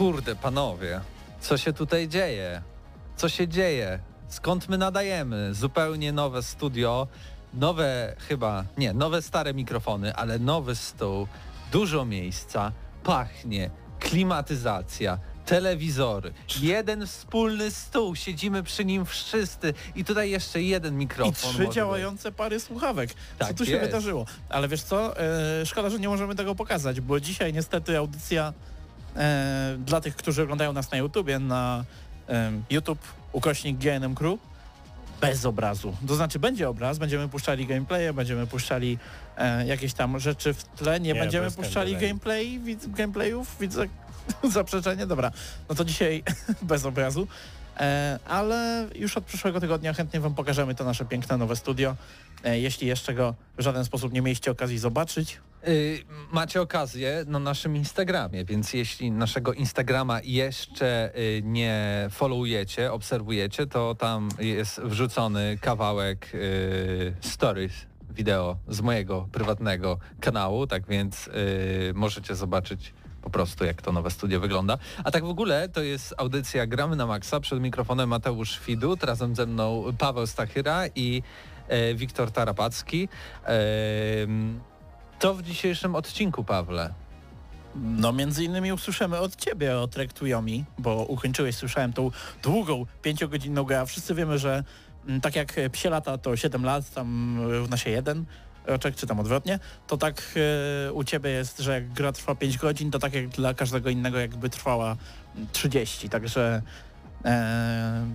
Kurde, panowie, co się tutaj dzieje? Co się dzieje? Skąd my nadajemy? Zupełnie nowe studio, nowe chyba, nie, nowe stare mikrofony, ale nowy stół, dużo miejsca, pachnie, klimatyzacja, telewizory, jeden wspólny stół, siedzimy przy nim wszyscy i tutaj jeszcze jeden mikrofon. I trzy może być. działające pary słuchawek. Co Tak tu się jest. wydarzyło? Ale wiesz co? E, szkoda, że nie możemy tego pokazać, bo dzisiaj niestety audycja dla tych, którzy oglądają nas na YouTubie, na e, YouTube ukośnik GNM Crew bez obrazu. To znaczy będzie obraz, będziemy puszczali gameplaye, będziemy puszczali e, jakieś tam rzeczy w tle, nie, Nie, będziemy puszczali gameplay. widz, gameplayów, widzę zaprzeczenie, dobra. No to dzisiaj bez obrazu. E, ale już od przyszłego tygodnia chętnie Wam pokażemy to nasze piękne nowe studio. E, jeśli jeszcze go w żaden sposób nie mieliście okazji zobaczyć, macie okazję na naszym Instagramie, więc jeśli naszego Instagrama jeszcze y, nie followujecie, obserwujecie, to tam jest wrzucony kawałek y, stories wideo z mojego prywatnego kanału, tak więc y, możecie zobaczyć po prostu jak to nowe studio wygląda. A tak w ogóle to jest audycja Gramy na Maxa, przed mikrofonem Mateusz Widut, razem ze mną Paweł Stachyra i Wiktor Tarapacki. To w dzisiejszym odcinku, Pawle. no między innymi usłyszymy od Ciebie o Trek to Yomi, bo ukończyłeś, słyszałem, tą długą, pięciogodzinną grę, a wszyscy wiemy, że mm, tak jak psie lata to 7 lat, tam równa się jeden roczek, czy tam odwrotnie, to tak e, u Ciebie jest, że jak gra trwa 5 godzin, to tak jak dla każdego innego jakby trwała mm, 30, także e,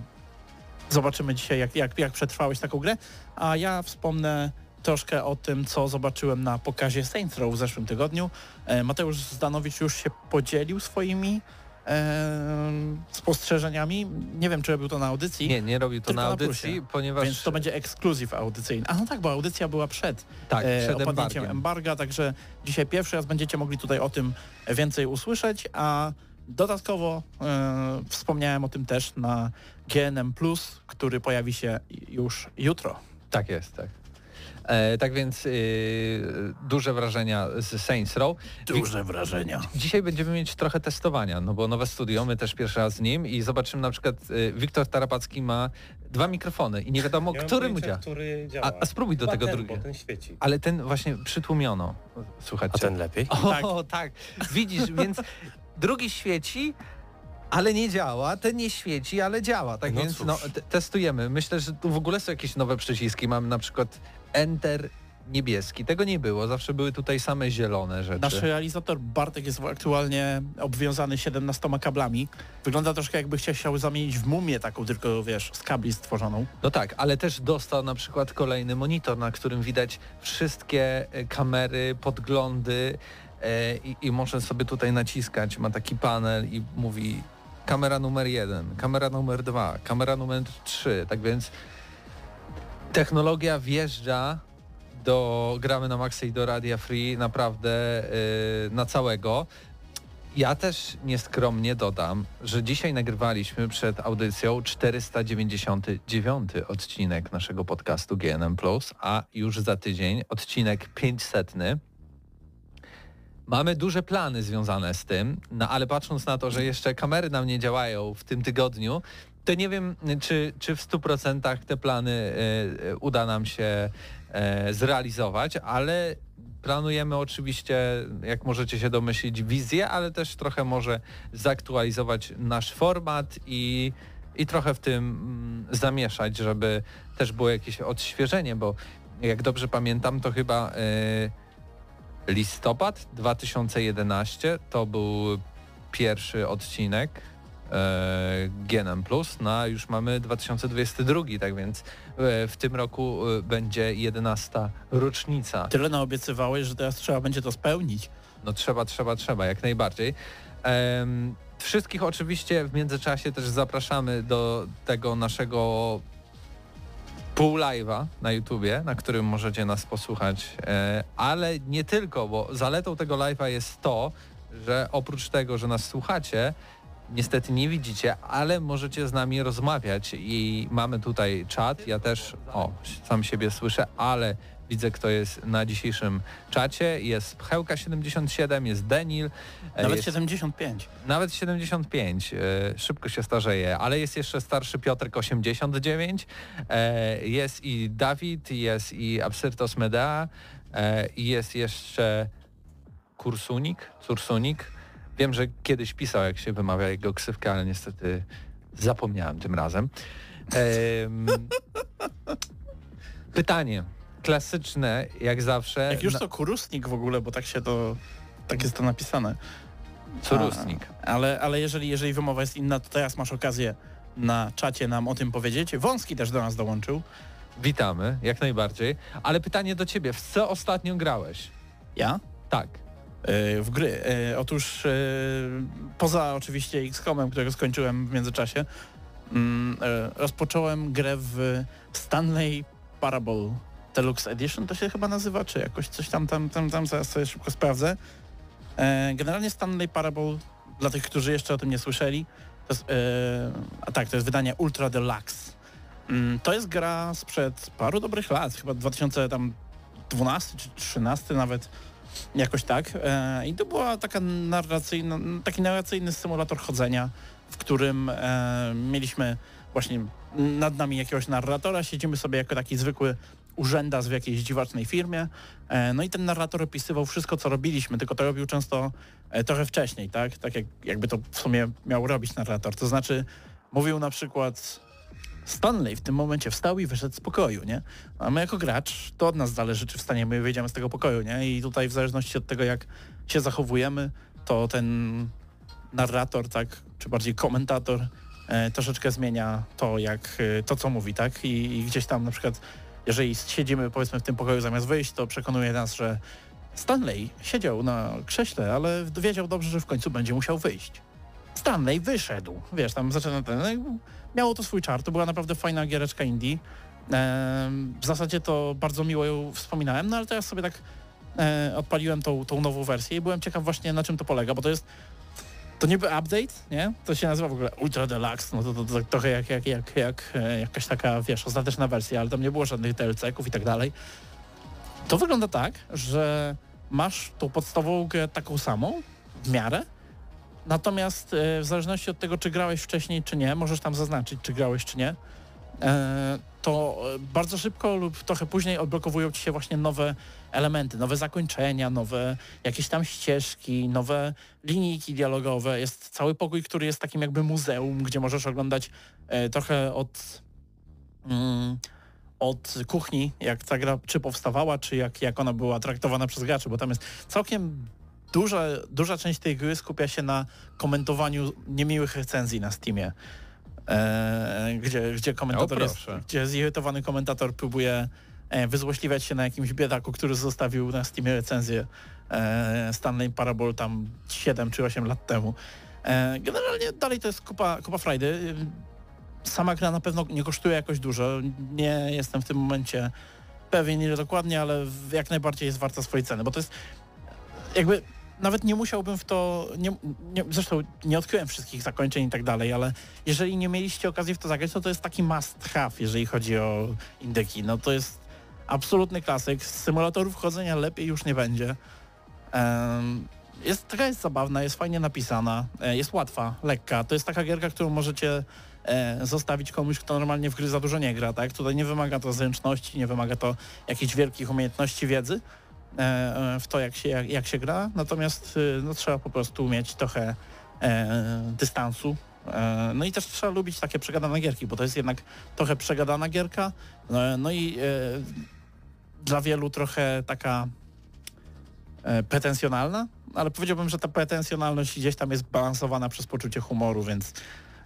zobaczymy dzisiaj jak, jak, jak przetrwałeś taką grę, a ja wspomnę troszkę o tym, co zobaczyłem na pokazie Saints Row w zeszłym tygodniu. E, Mateusz Zdanowicz już się podzielił swoimi e, spostrzeżeniami. Nie wiem, czy robił to na audycji. Nie, nie robił to na na audycji, plusie. ponieważ... Więc to będzie ekskluzyw audycyjny. A no tak, bo audycja była przed, tak, e, przed opadnięciem embarga, także dzisiaj pierwszy raz będziecie mogli tutaj o tym więcej usłyszeć, a dodatkowo e, wspomniałem o tym też na GNM+, który pojawi się już jutro. Tak jest, tak. E, tak więc yy, duże wrażenia z Saints Row. Duże wrażenia. Dzisiaj będziemy mieć trochę testowania, no bo nowe studio, my też pierwszy raz z nim i zobaczymy na przykład, y, Wiktor Tarapacki ma dwa mikrofony i nie wiadomo, Nie mam który pojęcia, działa. który działa. A, a spróbuj do Chyba tego ten, drugiego. Ale ten właśnie przytłumiono. Słuchajcie. A ten lepiej? O, tak. Widzisz, więc drugi świeci, ale nie działa, ten nie świeci, ale działa. Tak No więc cóż. no, te- testujemy. Myślę, że tu w ogóle są jakieś nowe przyciski. Mamy na przykład Enter niebieski. Tego nie było. Zawsze były tutaj same zielone rzeczy. Nasz realizator Bartek jest aktualnie obwiązany 17 kablami. Wygląda troszkę jakby chciał zamienić w mumię taką, tylko wiesz, z kabli stworzoną. No tak, ale też dostał na przykład kolejny monitor, na którym widać wszystkie e, kamery, podglądy e, i, i może sobie tutaj naciskać. Ma taki panel i mówi kamera numer jeden, kamera numer dwa, kamera numer trzy. Tak więc technologia wjeżdża do gramy na Maxa i do Radia Free naprawdę e, na całego. Ja też nieskromnie dodam, że dzisiaj nagrywaliśmy przed audycją 499 odcinek naszego podcastu GNM+, a już za tydzień odcinek 500. Mamy duże plany związane z tym, no ale patrząc na to, że jeszcze kamery nam nie działają w tym tygodniu, To nie wiem, czy, czy w 100% te plany e, uda nam się e, zrealizować, ale planujemy oczywiście, jak możecie się domyślić, wizję, ale też trochę może zaktualizować nasz format i, i trochę w tym mm, zamieszać, żeby też było jakieś odświeżenie, bo jak dobrze pamiętam, to chyba listopad 2011 to był pierwszy odcinek e, GNM+, no a już mamy 2022, tak więc e, w tym roku e, będzie 11 rocznica. Tyle naobiecywałeś, że teraz trzeba będzie to spełnić. No trzeba, trzeba, trzeba, jak najbardziej. Wszystkich oczywiście w międzyczasie też zapraszamy do tego naszego pół live'a na YouTubie, na którym możecie nas posłuchać, ale nie tylko, bo zaletą tego live'a jest to, że oprócz tego, że nas słuchacie, niestety nie widzicie, ale możecie z nami rozmawiać i mamy tutaj czat. Ja też, o, sam siebie słyszę, ale widzę, kto jest na dzisiejszym czacie. Jest Pchełka77, jest Denil. E, nawet jest, 75. Nawet 75. E, szybko się starzeje, ale jest jeszcze starszy Piotrek 89. E, jest i Dawid, jest i Absyrtos Medea, i jest jeszcze Kursunik, Cursunik. Wiem, że kiedyś pisał, jak się wymawia jego ksywkę, ale niestety zapomniałem tym razem. Pytanie. Klasyczne, jak zawsze. Jak już to kurusnik w ogóle, bo tak się to, tak jest to napisane. Curusnik. ale, ale jeżeli, jeżeli wymowa jest inna, to teraz masz okazję na czacie nam o tym powiedzieć. Wąski też do nas dołączył. Witamy, jak najbardziej. Ale pytanie do ciebie, w co ostatnio grałeś? Ja? Tak. E, w gry. E, otóż e, poza oczywiście XCOMem, którego skończyłem w międzyczasie, mm, rozpocząłem grę w Stanley Parable Deluxe Edition, to się chyba nazywa, czy jakoś coś tam, tam, tam, tam zaraz sobie szybko sprawdzę. Generalnie Stanley Parable, dla tych, którzy jeszcze o tym nie słyszeli, to jest, a tak, to jest wydanie Ultra Deluxe. Mm, to jest gra sprzed paru dobrych lat, chyba 2012 czy 2013 nawet, Jakoś tak. E, I to była taka narracyjna, taki narracyjny symulator chodzenia, w którym e, mieliśmy właśnie nad nami jakiegoś narratora, siedzimy sobie jako taki zwykły urzędas w jakiejś dziwacznej firmie. E, no i ten narrator opisywał wszystko, co robiliśmy, tylko to robił często trochę wcześniej, tak? Tak jak, jakby to w sumie miał robić narrator. To znaczy mówił na przykład Stanley w tym momencie wstał i wyszedł z pokoju, nie? A my jako gracz, to od nas zależy, czy wstaniemy i wyjdziemy z tego pokoju, nie? I tutaj w zależności od tego, jak się zachowujemy, to ten narrator, tak, czy bardziej komentator e, troszeczkę zmienia to, jak, e, to co mówi, tak? I, I, gdzieś tam na przykład, jeżeli siedzimy powiedzmy w tym pokoju zamiast wyjść, to przekonuje nas, że Stanley siedział na krześle, ale wiedział dobrze, że w końcu będzie musiał wyjść. Stanley wyszedł, wiesz, tam zaczyna ten, no miało to swój czar, to była naprawdę fajna giereczka indie. W zasadzie to bardzo miło ją wspominałem, no ale teraz sobie tak e, odpaliłem tą, tą nową wersję i byłem ciekaw właśnie na czym to polega, bo to jest to niby update, nie? To się nazywa w ogóle Ultra Deluxe, no to, to, to, to trochę jak, jak, jak, jak e, jakaś taka, wiesz, ostateczna wersja, ale tam nie było żadnych DLC-ków i tak dalej. To wygląda tak, że masz tą podstawową grę taką samą, w miarę, Natomiast e, w zależności od tego, czy grałeś wcześniej, czy nie, możesz tam zaznaczyć, czy grałeś, czy nie, e, to bardzo szybko lub trochę później odblokowują ci się właśnie nowe elementy, nowe zakończenia, nowe jakieś tam ścieżki, nowe linijki dialogowe. Jest cały pokój, który jest takim jakby muzeum, gdzie możesz oglądać e, trochę od, mm, od kuchni, jak ta gra czy powstawała, czy jak, jak ona była traktowana przez graczy, bo tam jest całkiem duża, duża część tej gry skupia się na komentowaniu niemiłych recenzji na Steamie. E, gdzie, gdzie komentator jest, gdzie zirytowany komentator próbuje wyzłośliwiać się na jakimś biedaku, który zostawił na Steamie recenzję e, Stanley Parable tam 7 czy 8 lat temu. E, generalnie dalej to jest kupa, kupa frajdy. Sama gra na pewno nie kosztuje jakoś dużo. Nie jestem w tym momencie pewien ile dokładnie, ale jak najbardziej jest warta swojej ceny, bo to jest jakby nawet nie musiałbym w to, nie, nie, zresztą nie odkryłem wszystkich zakończeń i tak dalej, ale jeżeli nie mieliście okazji w to zagrać, to to jest taki must have, jeżeli chodzi o indyki. No to jest absolutny klasyk. Z symulatorów chodzenia lepiej już nie będzie. Jest, taka jest zabawna, jest fajnie napisana, e, jest łatwa, lekka. To jest taka gierka, którą możecie e, zostawić komuś, kto normalnie w gry za dużo nie gra, tak? Tutaj nie wymaga to zręczności, nie wymaga to jakichś wielkich umiejętności wiedzy e, w to, jak się, jak, jak się gra, natomiast e, no, trzeba po prostu mieć trochę dystansu. No i też trzeba lubić takie przegadane gierki, bo to jest jednak trochę przegadana gierka, no, no i dla wielu trochę taka e, pretensjonalna, ale powiedziałbym, że ta pretensjonalność gdzieś tam jest balansowana przez poczucie humoru, więc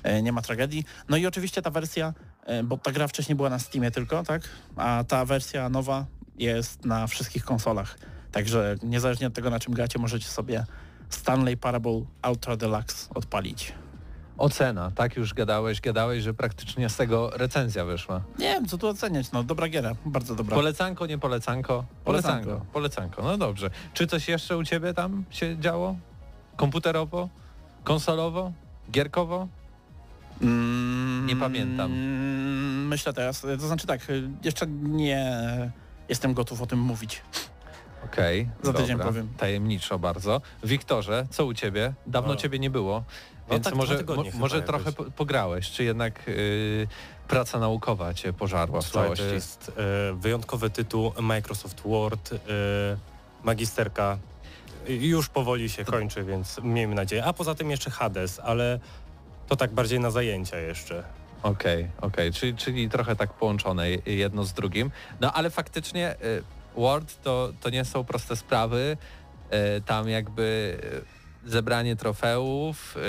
e, nie ma tragedii. No i oczywiście ta wersja, e, bo ta gra wcześniej była na Steamie tylko, tak? A ta wersja nowa jest na wszystkich konsolach. Także niezależnie od tego, na czym gracie, możecie sobie Stanley Parable Ultra Deluxe odpalić. Ocena, tak już gadałeś, gadałeś, że praktycznie z tego recenzja wyszła. Nie wiem, co tu oceniać, no dobra giera, bardzo dobra. Polecanko, nie polecanko? Polecanko. Polecanko, polecanko, no dobrze. Czy coś jeszcze u Ciebie tam się działo? Komputerowo? Konsolowo? Gierkowo? Mm, Nie pamiętam. Myślę teraz, to znaczy tak, jeszcze nie jestem gotów o tym mówić. Okej, Za tydzień dobra. powiem. Tajemniczo bardzo. Wiktorze, co u Ciebie? Dawno O. Ciebie nie było, więc tak, może, może trochę po- pograłeś, czy jednak y, praca naukowa Cię pożarła w Słuchaj, to całości? jest e, wyjątkowy tytuł Microsoft Word, e, magisterka. Już powoli się kończy, więc miejmy nadzieję. A poza tym jeszcze Hades, ale to tak bardziej na zajęcia jeszcze. Okej, okej, czyli, czyli trochę tak połączone jedno z drugim. No ale faktycznie y, Word to, to nie są proste sprawy. Y, Tam jakby y, zebranie trofeów, y,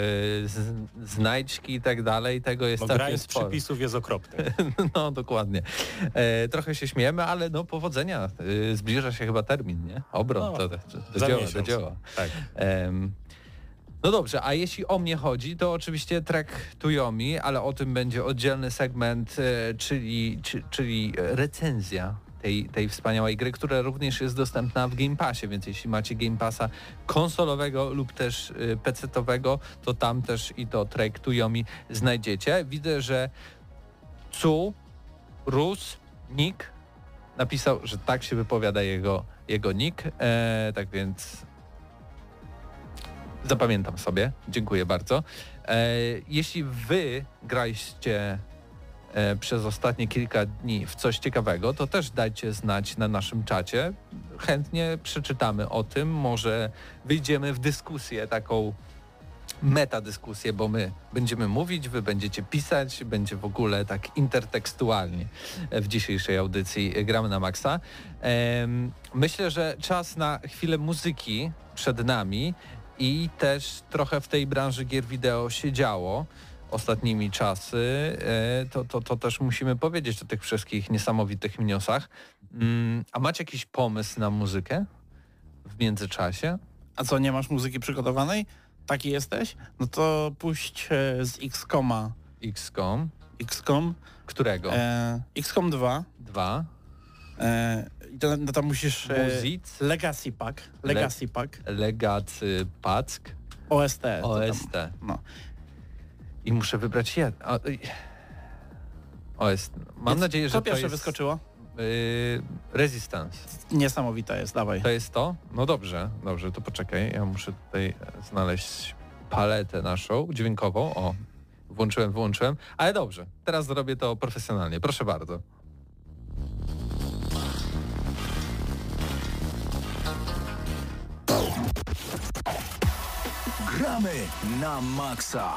z, znajdźki i tak dalej, tego jest No, całkiem sporo. przepisów jest okropny. No dokładnie. E, trochę się śmiejemy, ale no powodzenia. Y, zbliża się chyba termin, nie? Obron, No, to, to, dzieła, do miesiąc. dzieła. Tak. Em, no dobrze, a jeśli o mnie chodzi, to oczywiście track Tuyomi, ale o tym będzie oddzielny segment, e, czyli, czy, czyli recenzja tej, tej wspaniałej gry, która również jest dostępna w Game Passie, więc jeśli macie Game Passa konsolowego lub też y, PC-towego, to tam też i to track Tuyomi znajdziecie. Widzę, że Cu, Rus, Nick napisał, że tak się wypowiada jego, jego nick, e, tak więc Zapamiętam sobie. Dziękuję bardzo. E, jeśli wy graliście przez ostatnie kilka dni w coś ciekawego, to też dajcie znać na naszym czacie. Chętnie przeczytamy o tym, może wyjdziemy w dyskusję taką metadyskusję, bo my będziemy mówić, wy będziecie pisać, będzie w ogóle tak intertekstualnie w dzisiejszej audycji Gramy na Maxa. Myślę, że czas na chwilę muzyki przed nami i też trochę w tej branży gier wideo się działo ostatnimi czasy. E, To, to, to też musimy powiedzieć o tych wszystkich niesamowitych newsach. Mm, A macie jakiś pomysł na muzykę w międzyczasie? A co, nie masz muzyki przygotowanej? Taki jesteś? No to puść e, z XCOMa XCOM, XCOM, którego? e, XCOM 2 Dwa. e, i to, no tam musisz e, Muzic, Legacy Pack, Legacy Pack, Legacy Pack, OST. OST. no. I muszę wybrać jedno. A, y, OST. Mam Więc nadzieję, że Co to pierwsze jest wyskoczyło? y, Resistance. Niesamowita jest, dawaj. To jest to? No dobrze, dobrze, to poczekaj. Ja muszę tutaj znaleźć paletę naszą dźwiękową. O, włączyłem, wyłączyłem. Ale dobrze, teraz zrobię to profesjonalnie. Proszę bardzo. Gramy na maksa.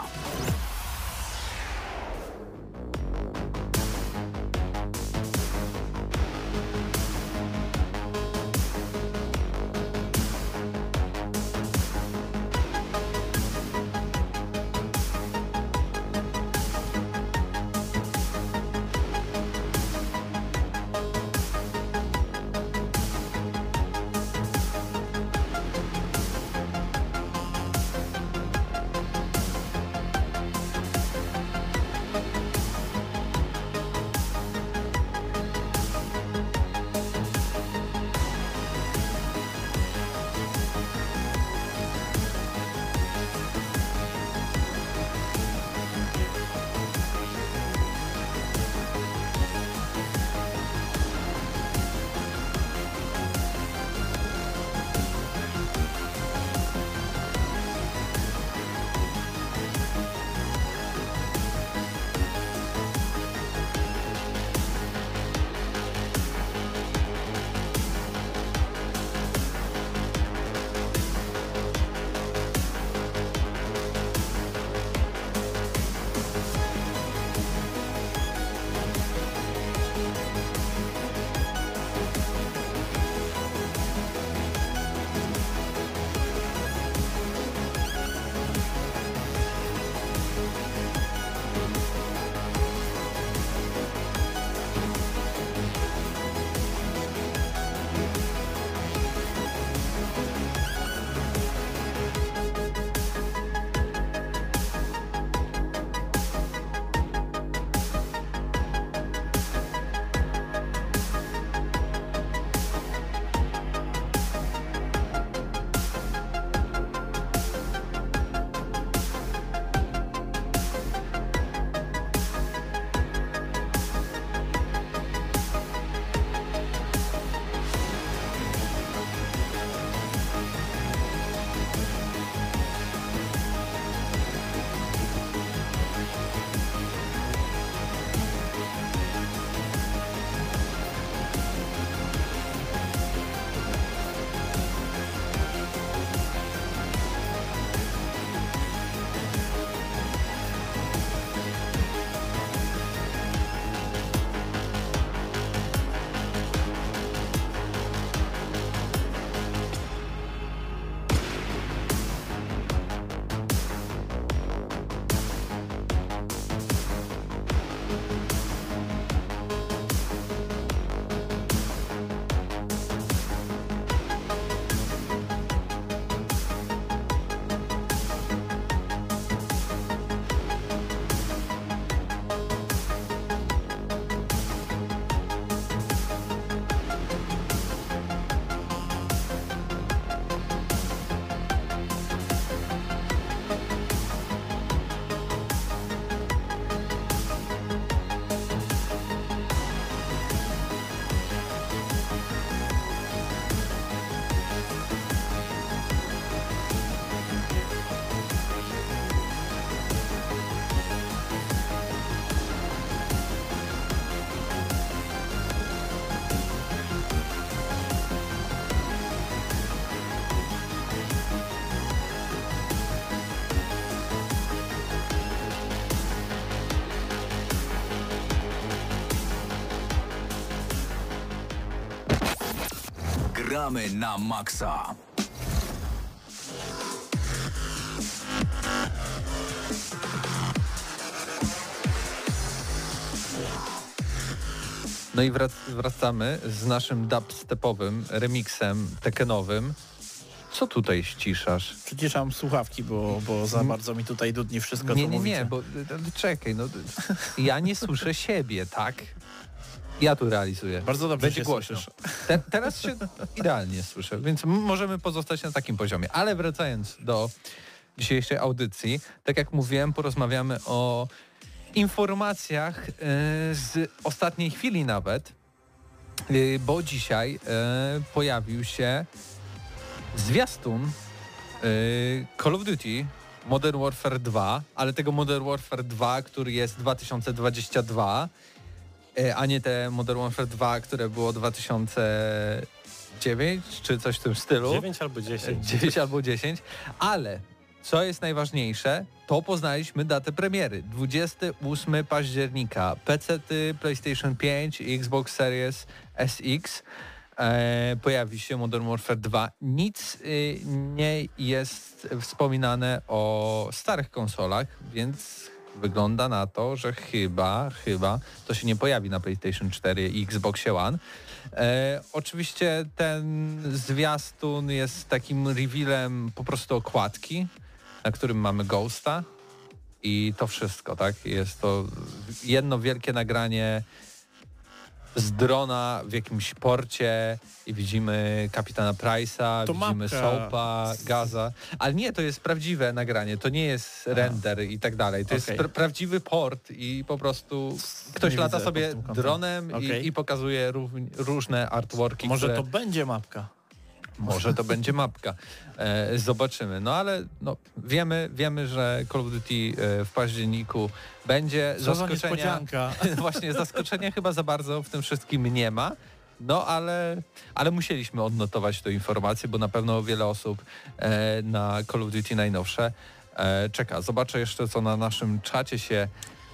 Gramy na maksa. No i wrac- wracamy z naszym dubstepowym remixem tekenowym. Co tutaj ściszasz? Przyciszam słuchawki, bo, bo za bardzo mi tutaj dudni wszystko, nie, co nie, mówicie. nie, bo y, y, czekaj, no ja nie słyszę siebie, tak? Ja tu realizuję. Bardzo dobrze Będzie się głośno. Te, teraz się idealnie słyszę, więc możemy pozostać na takim poziomie. Ale wracając do dzisiejszej audycji, tak jak mówiłem, porozmawiamy o informacjach y, z ostatniej chwili nawet, y, bo dzisiaj y, pojawił się zwiastun Call of Duty Modern Warfare 2, ale tego Modern Warfare 2, który jest 2022, y, a nie te Modern Warfare 2, które było 2009 czy coś w tym stylu. 9 albo 10. 9 albo 10, ale co jest najważniejsze, to poznaliśmy datę premiery. 28 października. PC, PlayStation 5 i Xbox Series SX e, pojawi się Modern Warfare 2. Nic y, nie jest wspominane o starych konsolach, więc wygląda na to, że chyba, chyba to się nie pojawi na PlayStation 4 i Xbox One. E, oczywiście ten zwiastun jest takim revealem po prostu okładki, na którym mamy Ghosta i to wszystko, tak? Jest to jedno wielkie nagranie z drona w jakimś porcie i widzimy kapitana Price'a, widzimy mapka. Soapa, Gaza. Ale nie, to jest prawdziwe nagranie, to nie jest render i tak dalej. To Okej. jest pra prawdziwy port i po prostu ktoś Nie lata sobie dronem Okej. i, i pokazuje różne artworki, Może które... to będzie mapka. Może to będzie mapka. E, zobaczymy. No ale no, wiemy, wiemy, że Call of Duty e, w październiku będzie. Co za Zaskoczenia, właśnie zaskoczenia chyba za bardzo w tym wszystkim nie ma. No ale, ale musieliśmy odnotować tę informację, bo na pewno wiele osób e, na Call of Duty najnowsze e, czeka. Zobaczę jeszcze, co na naszym czacie się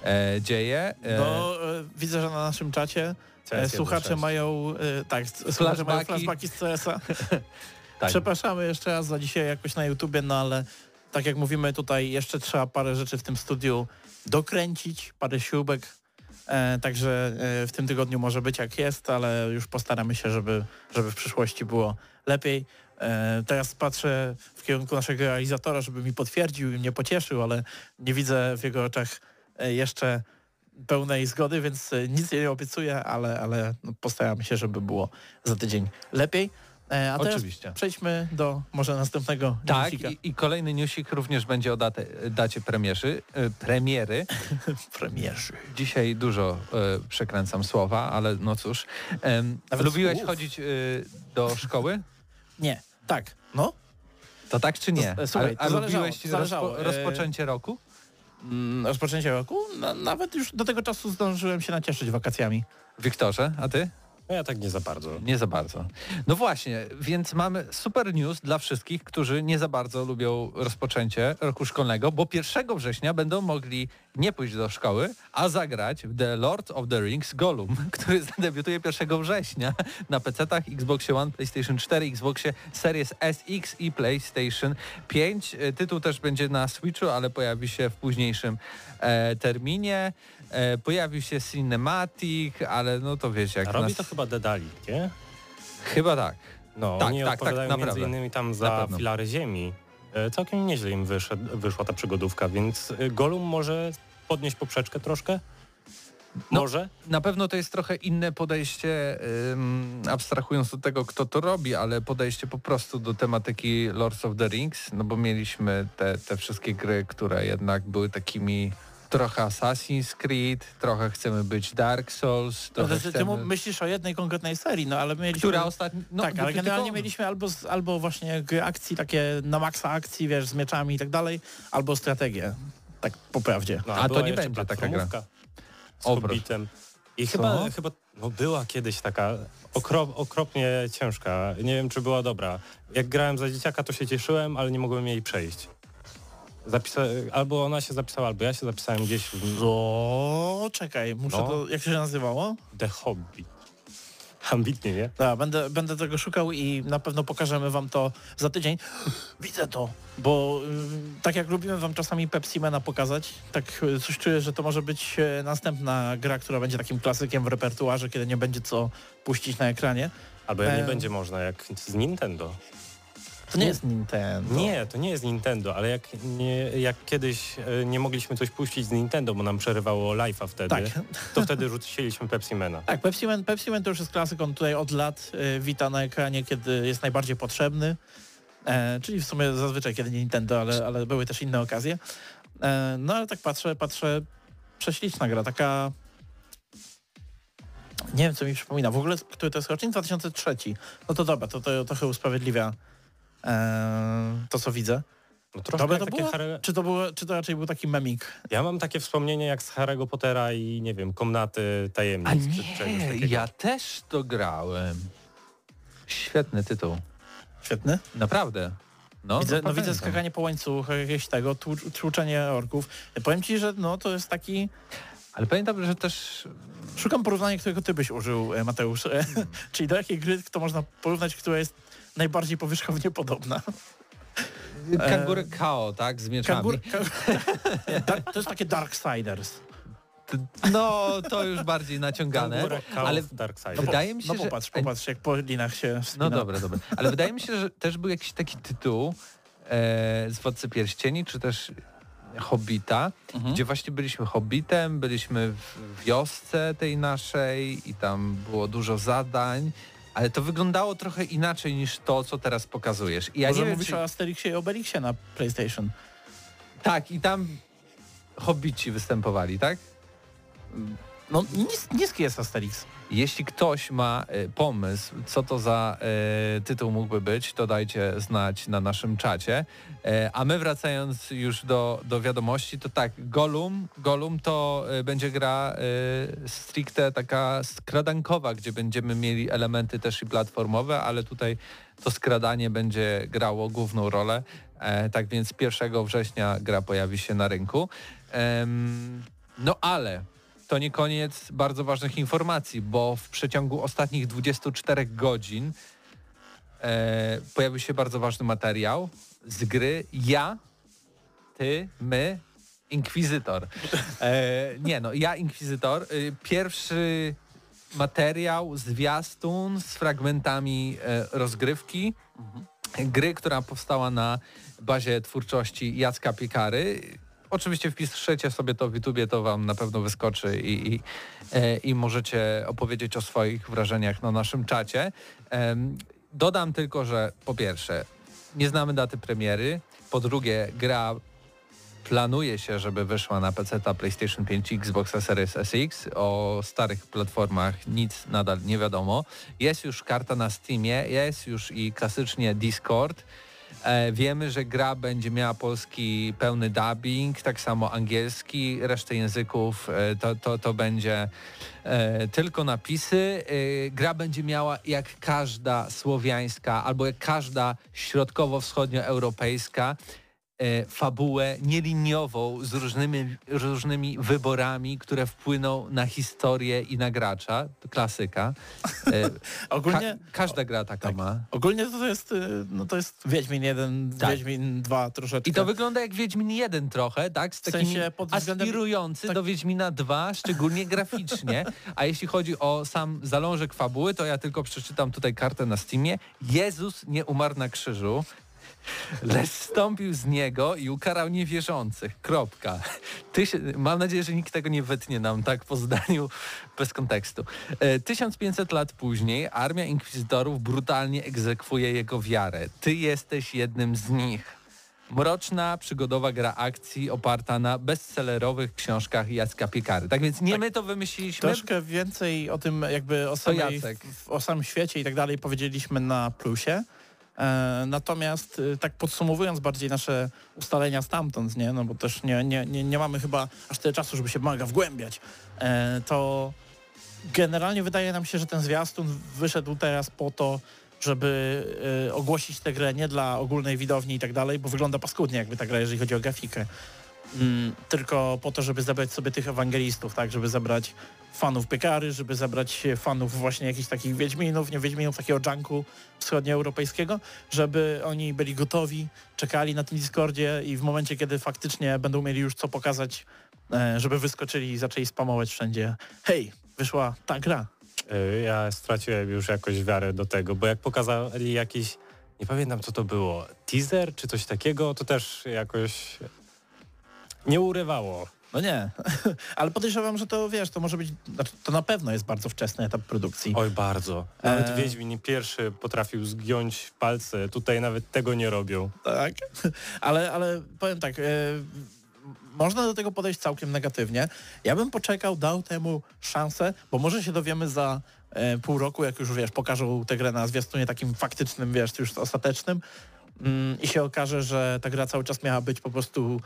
e, dzieje. No, widzę, że na naszym czacie e, CS1.6. słuchacze mają e, tak, słuchacze mają Flashbacki. flashbacki z CS-a. tak. Przepraszamy jeszcze raz za dzisiaj jakoś na YouTubie, no ale tak jak mówimy tutaj jeszcze trzeba parę rzeczy w tym studiu dokręcić, parę śrubek. E, także e, w tym tygodniu może być jak jest, ale już postaramy się, żeby, żeby w przyszłości było lepiej. E, teraz patrzę w kierunku naszego realizatora, żeby mi potwierdził i mnie pocieszył, ale nie widzę w jego oczach e, jeszcze pełnej zgody, więc e, nic nie obiecuję, ale, ale no, postaramy się, żeby było za tydzień lepiej. E, A teraz Oczywiście. przejdźmy do może następnego Tak, i, i kolejny newsik również będzie o datę, dacie premierzy, e, premiery. premierzy. Dzisiaj dużo przekręcam słowa, ale no cóż. Lubiłeś słów. chodzić do szkoły? Nie, tak, no. To tak czy nie? To- słuchaj, a, a lubiłeś zależało. rozpo, rozpoczęcie roku? Mm, Rozpoczęcie roku? No, nawet już do tego czasu zdążyłem się nacieszyć wakacjami. Wiktorze, a ty? No ja tak nie za bardzo. Nie za bardzo. No właśnie, więc mamy super news dla wszystkich, którzy nie za bardzo lubią rozpoczęcie roku szkolnego, bo 1 września będą mogli nie pójść do szkoły, a zagrać w The Lord of the Rings Gollum, który zadebiutuje 1 września na PC-tach, Xbox One, PlayStation 4, Xboxie Series SX i PlayStation 5. E, Tytuł też będzie na Switchu, ale pojawi się w późniejszym e, terminie. E, pojawił się Cinematic, ale no to wiecie, jak robi nas... to chyba Dedali, nie? Chyba tak. No, Tak, oni tak, tak, odpowiadają naprawdę. między innymi tam za filary ziemi. E, Całkiem nieźle im wyszedł, wyszła ta przygodówka, więc e, Golum może podnieść poprzeczkę troszkę? No. Może? Na pewno to jest trochę inne podejście, abstrahując od tego, kto to robi, ale podejście po prostu do tematyki Lords of the Rings, no bo mieliśmy te, te wszystkie gry, które jednak były takimi trochę Assassin's Creed, trochę chcemy być Dark Souls, No, ty, ty chcemy... mu- myślisz o jednej konkretnej serii, no ale my mieliśmy... Która ostatnio... No, tak, ale tylko- generalnie mieliśmy albo, z, albo właśnie gry akcji, takie na maksa akcji, wiesz, z mieczami i tak dalej, albo strategię. Tak po prawdzie. No, A to była nie będzie taka gra. Z. Hobbitem. I Co? chyba, chyba no była kiedyś taka okrop, okropnie ciężka. Nie wiem, czy była dobra. Jak grałem za dzieciaka, to się cieszyłem, ale nie mogłem jej przejść. Zapisa albo ona się zapisała, albo ja się zapisałem gdzieś w O, czekaj, muszę No. to... Jak się nazywało? The Hobbit. Ambitnie, nie? Tak, będę, będę tego szukał i na pewno pokażemy wam to za tydzień. Widzę to, bo y, tak jak lubimy wam czasami Pepsi Mana pokazać, tak y, coś czuję, że to może być y, następna gra, która będzie takim klasykiem w repertuarze, kiedy nie będzie co puścić na ekranie. Albo jak nie Em. będzie można, jak z Nintendo. To nie jest Nintendo. Nie, to nie jest Nintendo, ale jak, nie, jak kiedyś e, nie mogliśmy coś puścić z Nintendo, bo nam przerywało live'a wtedy, Tak, to wtedy rzuciliśmy Pepsi Mana. tak Pepsi Man, Pepsi Man to już jest klasyk, on tutaj od lat y, wita na ekranie, kiedy jest najbardziej potrzebny. E, czyli w sumie zazwyczaj kiedy nie Nintendo, ale, ale były też inne okazje. E, no ale tak patrzę, patrzę, prześliczna gra, taka... Nie wiem, co mi przypomina. W ogóle, który to jest rocznik? 2003. No to dobra, to, to trochę usprawiedliwia e, to, co widzę. No, Dobre jak to było? Harry... Czy to, było, czy to raczej był taki memik? Ja mam takie wspomnienie jak z Harry'ego Pottera i nie wiem, Komnaty Tajemnic. A czy czegoś nie, takiego. ja też to grałem. Świetny tytuł. Świetny. Naprawdę. No, widzę, no, no, widzę skakanie po łańcuchach, jakieś tego, tłu- tłuczenie orków. Powiem ci, że no to jest taki... Ale pamiętam, że też Szukam porównania, którego ty byś użył, e, Mateusz. E, Czyli do jakiej gry to można porównać, która jest najbardziej powierzchownie podobna? Kangury Kao, tak, z mieczami. Kangur, dark, to jest takie Darksiders. No, to już bardziej naciągane. Ale Side. No, Wydaje mi się, no że- popatrz, popatrz, jak po linach się wspina. No dobra, dobra. Ale wydaje mi się, że też był jakiś taki tytuł e, z Władcy Pierścieni, czy też Hobbita, Mhm. gdzie właśnie byliśmy Hobbitem, byliśmy w wiosce tej naszej i tam było dużo zadań, ale to wyglądało trochę inaczej niż to, co teraz pokazujesz. I ja Może nie wiem, mówisz czy... o Asterixie i Obelixie na PlayStation. Tak, i tam Hobbici występowali, tak? No nis, niski jest Asterix. Jeśli ktoś ma e, pomysł, co to za e, tytuł mógłby być, to dajcie znać na naszym czacie. E, a my wracając już do, do wiadomości, to tak, Golum, Golum to będzie gra stricte taka skradankowa, gdzie będziemy mieli elementy też i platformowe, ale tutaj to skradanie będzie grało główną rolę. Tak więc 1 września gra pojawi się na rynku. No ale to nie koniec bardzo ważnych informacji, bo w przeciągu ostatnich 24 godzin e, pojawił się bardzo ważny materiał z gry Ja, Ty, My, Inkwizytor. E, nie no, Ja, Inkwizytor. Y, pierwszy materiał, zwiastun z fragmentami e, rozgrywki gry, która powstała na bazie twórczości Jacka Piekary. Oczywiście wpiszecie sobie to w YouTubie, to wam na pewno wyskoczy i, i, e, i możecie opowiedzieć o swoich wrażeniach na naszym czacie. Dodam tylko, że po pierwsze, nie znamy daty premiery, po drugie, gra planuje się, żeby wyszła na PC, PlayStation 5 i Xboxa Series SX. O starych platformach nic nadal nie wiadomo. Jest już karta na Steamie, jest już i klasycznie Discord. E, wiemy, że gra będzie miała polski pełny dubbing, tak samo angielski, resztę języków e, to, to, to będzie e, tylko napisy. Gra będzie miała jak każda słowiańska albo jak każda środkowo-wschodnioeuropejska fabułę nieliniową z różnymi, różnymi wyborami, które wpłyną na historię i na gracza. To klasyka. E, Ogólnie, ka- każda gra taka tak. ma. ogólnie to jest, y, no to jest Wiedźmin 1, Tak. Wiedźmin 2 troszeczkę. I to wygląda jak Wiedźmin 1 trochę, tak? Z W takimi sensie względem- aspirujący tak. do Wiedźmina 2, szczególnie graficznie. A jeśli chodzi o sam zalążek fabuły, to ja tylko przeczytam tutaj kartę na Steamie. Jezus nie umarł na krzyżu, lecz wstąpił z niego i ukarał niewierzących. Kropka. Ty się, mam nadzieję, że nikt tego nie wytnie nam tak po zdaniu bez kontekstu. E, 1500 lat później armia inkwizytorów brutalnie egzekwuje jego wiarę. Ty jesteś jednym z nich. Mroczna, przygodowa gra akcji oparta na bestsellerowych książkach Jacka Piekary. Tak więc nie Tak. my to wymyśliliśmy. Troszkę więcej o tym jakby o, samej, o samym świecie i tak dalej powiedzieliśmy na plusie. E, natomiast e, tak podsumowując bardziej nasze ustalenia stamtąd, nie, no bo też nie, nie, nie, nie mamy chyba aż tyle czasu, żeby się mega wgłębiać, e, to generalnie wydaje nam się, że ten zwiastun wyszedł teraz po to, żeby e, ogłosić tę grę nie dla ogólnej widowni i tak dalej, bo wygląda paskudnie jakby ta gra, jeżeli chodzi o grafikę. mm, tylko po to, żeby zebrać sobie tych ewangelistów, tak, żeby zebrać fanów piekary, żeby zebrać fanów właśnie jakichś takich Wiedźminów, nie Wiedźminów, takiego junku wschodnioeuropejskiego, żeby oni byli gotowi, czekali na tym Discordzie i w momencie, kiedy faktycznie będą mieli już co pokazać, e, żeby wyskoczyli i zaczęli spamować wszędzie. Hej, wyszła ta gra. Y, Ja straciłem już jakoś wiarę do tego, bo jak pokazali jakiś, nie pamiętam co to było, teaser czy coś takiego, to też jakoś nie urywało. No nie, ale podejrzewam, że to wiesz, to może być, znaczy, to na pewno jest bardzo wczesny etap produkcji. Oj, bardzo. Nawet E. Wiedźmin pierwszy potrafił zgiąć palce, tutaj nawet tego nie robią. Tak, ale, ale powiem tak, e, można do tego podejść całkiem negatywnie. Ja bym poczekał, dał temu szansę, bo może się dowiemy za e, pół roku, jak już wiesz, pokażą tę grę na zwiastunie takim faktycznym, wiesz, już ostatecznym mm, i się okaże, że ta gra cały czas miała być po prostu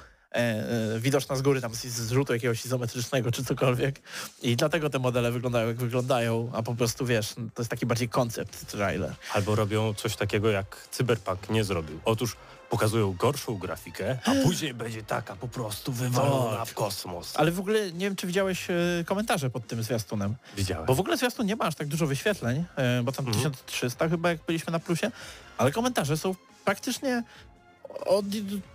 widoczna z góry, tam z, z rzutu jakiegoś izometrycznego czy cokolwiek i dlatego te modele wyglądają jak wyglądają, a po prostu wiesz, to jest taki bardziej koncept trailer. Albo robią coś takiego, jak Cyberpunk nie zrobił. Otóż pokazują gorszą grafikę, a później będzie taka po prostu wywalona Tak. w kosmos. Ale w ogóle nie wiem, czy widziałeś e, komentarze pod tym zwiastunem. Widziałem. Bo w ogóle zwiastun nie ma aż tak dużo wyświetleń, e, bo tam Mhm. 1300 chyba jak byliśmy na plusie, ale komentarze są praktycznie od,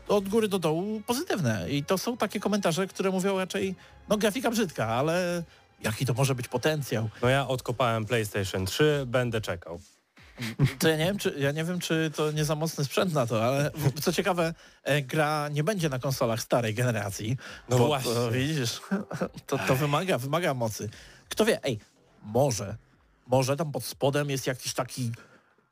od góry do dołu pozytywne. I to są takie komentarze, które mówią raczej, no grafika brzydka, ale jaki to może być potencjał. No ja odkopałem PlayStation 3, będę czekał. To ja nie wiem, czy, ja nie wiem, czy to nie za mocny sprzęt na to, ale co ciekawe, e, gra nie będzie na konsolach starej generacji. No bo, właśnie. To, widzisz, to, to wymaga, wymaga mocy. Kto wie, ej, może, może tam pod spodem jest jakiś taki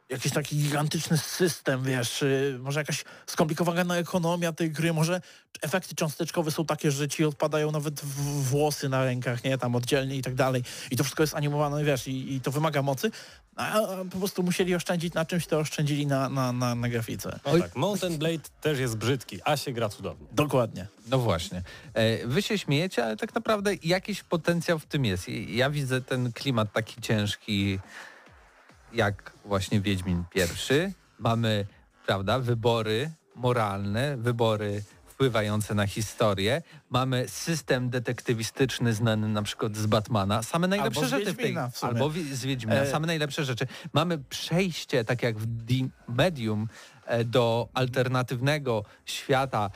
jakiś taki gigantyczny system, wiesz, y, może jakaś skomplikowana ekonomia tej gry, może efekty cząsteczkowe są takie, że ci odpadają nawet w- włosy na rękach, nie, tam oddzielnie i tak dalej. I to wszystko jest animowane, wiesz, i, i to wymaga mocy, a, a po prostu musieli oszczędzić na czymś, to oszczędzili na, na, na, na grafice. No tak, Mountain Blade też jest brzydki, a się gra cudownie. Dokładnie. No właśnie. E, Wy się śmiejecie, ale tak naprawdę jakiś potencjał w tym jest. Ja widzę ten klimat taki ciężki, jak właśnie Wiedźmin pierwszy. Mamy, prawda, wybory moralne, wybory wpływające na historię. Mamy system detektywistyczny znany na przykład z Batmana. Same najlepsze Albo z rzeczy w tej... W. Albo z Wiedźmina. E- Same najlepsze rzeczy. Mamy przejście, tak jak w The Medium, e, do alternatywnego świata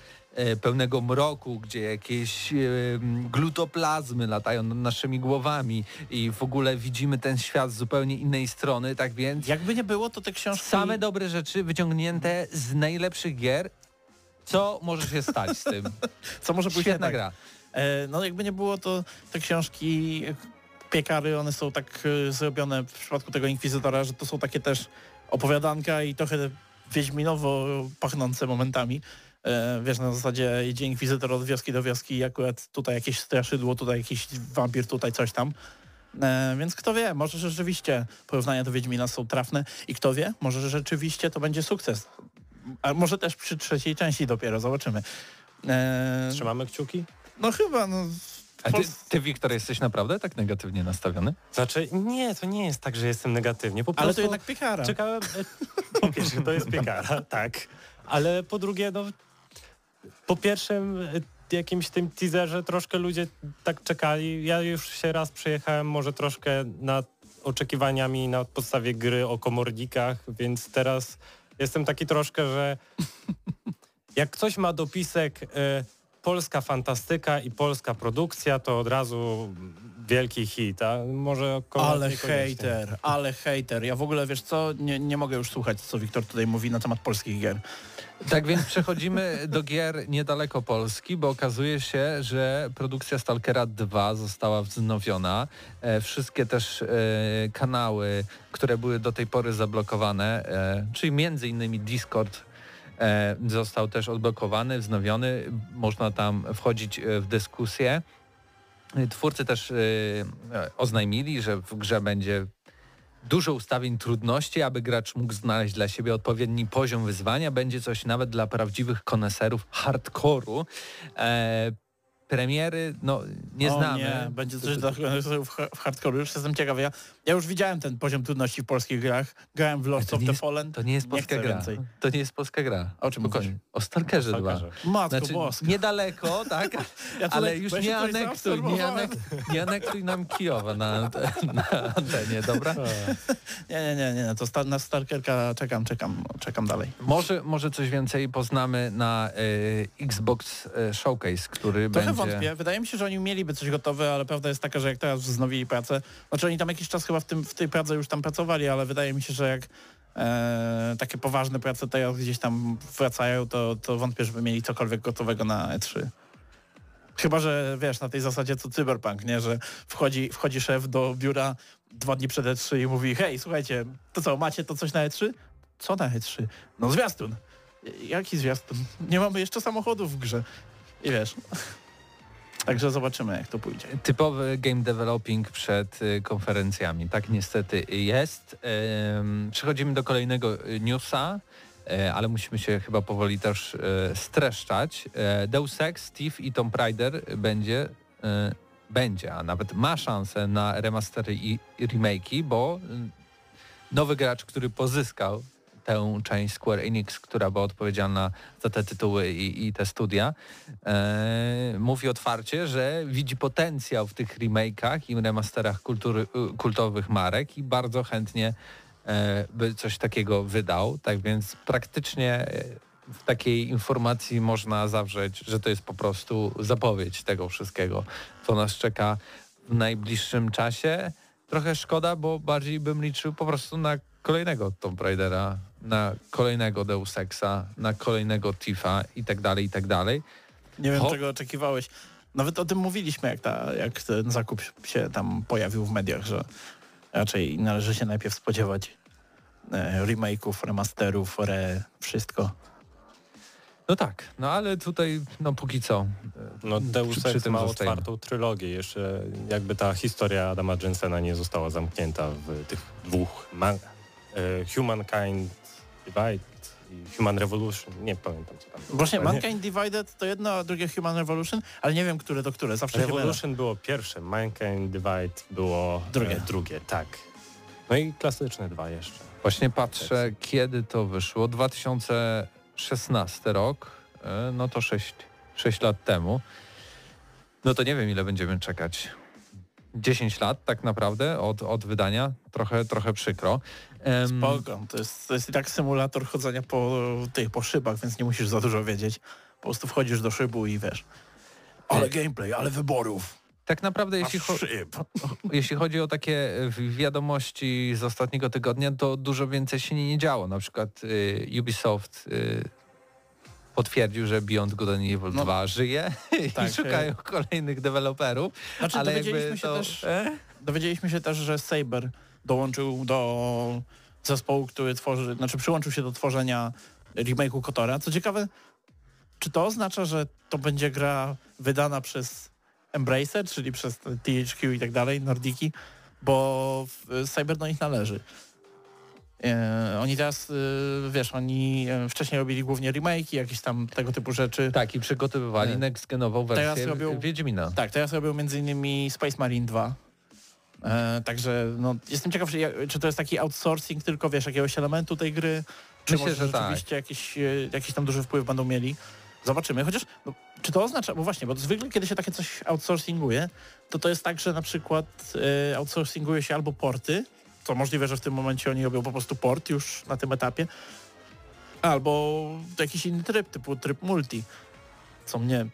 pełnego mroku, gdzie jakieś e, glutoplazmy latają nad naszymi głowami i w ogóle widzimy ten świat z zupełnie innej strony, tak więc Jakby nie było, to te książki... same dobre rzeczy wyciągnięte z najlepszych gier. Co może się stać z tym? co może pójść Świetna tak. gra. E, no jakby nie było, to te książki e, piekary, one są tak e, zrobione w przypadku tego Inkwizytora, że to są takie też opowiadanka i trochę wiedźminowo pachnące momentami. E, wiesz, na zasadzie idzie Inkwizytor od wioski do wioski i akurat tutaj jakieś straszydło, tutaj jakiś wampir, tutaj coś tam. E, więc kto wie, może rzeczywiście porównania do Wiedźmina są trafne i kto wie, może rzeczywiście to będzie sukces. A może też przy trzeciej części dopiero, zobaczymy. E, Trzymamy kciuki? no chyba, no. A ty, ty, Wiktor, jesteś naprawdę tak negatywnie nastawiony? Znaczy, nie, to nie jest tak, że jestem negatywnie. Po Ale to jednak piekara. czekałem... Po pierwsze, to jest piekara, tak. Ale po drugie, no... Po pierwszym e, jakimś tym teaserze troszkę ludzie tak czekali. Ja już się raz przejechałem może troszkę nad oczekiwaniami na podstawie gry o komornikach, więc teraz jestem taki troszkę, że jak ktoś ma dopisek e, polska fantastyka i polska produkcja, to od razu wielki hit, a może Ale hejter, ale hejter. Ja w ogóle, wiesz co, nie, nie mogę już słuchać, co Wiktor tutaj mówi na temat polskich gier. Tak więc przechodzimy do gier niedaleko Polski, bo okazuje się, że produkcja Stalkera 2 została wznowiona. E, wszystkie też e, kanały, które były do tej pory zablokowane, e, czyli między innymi Discord został też odblokowany, wznowiony. Można tam wchodzić w dyskusję. Twórcy też oznajmili, że w grze będzie dużo ustawień trudności, aby gracz mógł znaleźć dla siebie odpowiedni poziom wyzwania. Będzie coś nawet dla prawdziwych koneserów hardkoru. E, premiery, no nie o znamy. nie, będzie coś dla w, w hardcore. Już jestem ciekaw. Ja Ja już widziałem ten poziom trudności w polskich grach. Grałem w Lords To of the jest- Fallen. To nie jest polska gra. więcej. To nie jest polska gra. O czym mówisz? O Stalkerze 2. Stalkerze. Matko Znaczy, boska. niedaleko, tak? Ja ale już nie anektuj, nie, anek, nie anektuj nam Kijowa na, na antenie, dobra? Nie, nie, nie, nie, to sta- na Stalkerka czekam, czekam, czekam dalej. Może, może coś więcej poznamy na y, Xbox y, Showcase, który Trochę będzie... wątpię. Wydaje mi się, że oni mieliby coś gotowe, ale prawda jest taka, że jak teraz wznowili pracę, znaczy oni tam jakiś czas chyba w, tym, w tej pracy już tam pracowali, ale wydaje mi się, że jak e, takie poważne prace teraz gdzieś tam wracają, to, to wątpię, żeby mieli cokolwiek gotowego na E3. Chyba, że wiesz, na tej zasadzie co Cyberpunk, nie? Że wchodzi, wchodzi szef do biura dwa dni przed E3 i mówi hej, słuchajcie, to co, macie to coś na E3? Co na E3? No zwiastun. Jaki zwiastun? Nie mamy jeszcze samochodów w grze. I wiesz. Także zobaczymy, jak to pójdzie. Typowy game developing przed y, konferencjami. Tak niestety jest. Przechodzimy do kolejnego y, newsa, y, ale musimy się chyba powoli też streszczać. Deus Ex, Steve i Tomb Raider będzie, będzie, a nawet ma szansę na remastery i remake'i, bo nowy gracz, który pozyskał tę część Square Enix, która była odpowiedzialna za te tytuły i, i te studia, e, mówi otwarcie, że widzi potencjał w tych remake'ach i remasterach kultury, y, kultowych marek i bardzo chętnie e, by coś takiego wydał. Tak więc praktycznie e, w takiej informacji można zawrzeć, że to jest po prostu zapowiedź tego wszystkiego, co nas czeka w najbliższym czasie. Trochę szkoda, bo bardziej bym liczył po prostu na kolejnego Tomb Raidera, na kolejnego Deus Exa, na kolejnego Tifa i tak dalej, i tak dalej. Nie wiem, Ho- czego oczekiwałeś. Nawet o tym mówiliśmy, jak, ta, jak ten zakup się tam pojawił w mediach, że raczej należy się najpierw spodziewać e, remake'ów, remasterów, re, wszystko. No tak, no ale tutaj no póki co. No Deus przy- ma zostajemy. otwartą trylogię. Jeszcze jakby ta historia Adama Jensena nie została zamknięta w tych dwóch man- e, Humankind Divide i Human Revolution. Nie pamiętam co tam. było. Właśnie nie- Mankind Divided to jedno, a drugie Human Revolution, ale nie wiem, które do które. Zawsze. Revolution było pierwsze, Mankind Divide było Drugie. E, drugie, tak. No i klasyczne dwa jeszcze. Właśnie patrzę, kiedy to wyszło. 2016 rok, e, no to 6, 6 lat temu. No to nie wiem, ile będziemy czekać. 10 lat tak naprawdę od, od wydania. Trochę, trochę przykro. Spoko. To jest, to jest i tak symulator chodzenia po tych, po szybach, więc nie musisz za dużo wiedzieć. Po prostu wchodzisz do szybu i wiesz. Ale gameplay, ale wyborów. tak naprawdę, jeśli, cho- jeśli chodzi o takie e, wi- wiadomości z ostatniego tygodnia, to dużo więcej się nie, nie działo. Na przykład y, Ubisoft y, potwierdził, że Beyond Good and Evil No. 2 żyje Tak, i szukają kolejnych deweloperów. Znaczy, ale dowiedzieliśmy się to, też- E? Dowiedzieliśmy się też, że Saber dołączył do zespołu, który tworzy, znaczy przyłączył się do tworzenia remake'u Kotora. Co ciekawe, czy to oznacza, że to będzie gra wydana przez Embracer, czyli przez THQ i tak dalej, Nordiki, bo Saber do nich należy. E, oni teraz, e, wiesz, oni e, wcześniej robili głównie remake'i, jakieś tam tego typu rzeczy. Tak, i przygotowywali next-genową Teraz wersję robią- Wiedźmina. Tak, teraz robią m.in. Space Marine 2. E, także no, jestem ciekaw, czy, to jest taki outsourcing tylko, wiesz, jakiegoś elementu tej gry, czy Myślę, może że tak. rzeczywiście jakiś, e, jakiś tam duży wpływ będą mieli. Zobaczymy. Chociaż, no, czy to oznacza, bo właśnie, bo zwykle kiedy się takie coś outsourcinguje, to to jest tak, że na przykład e, outsourcinguje się albo porty, to możliwe, że w tym momencie oni robią po prostu port już na tym etapie, albo jakiś inny tryb, typu tryb multi, co mnie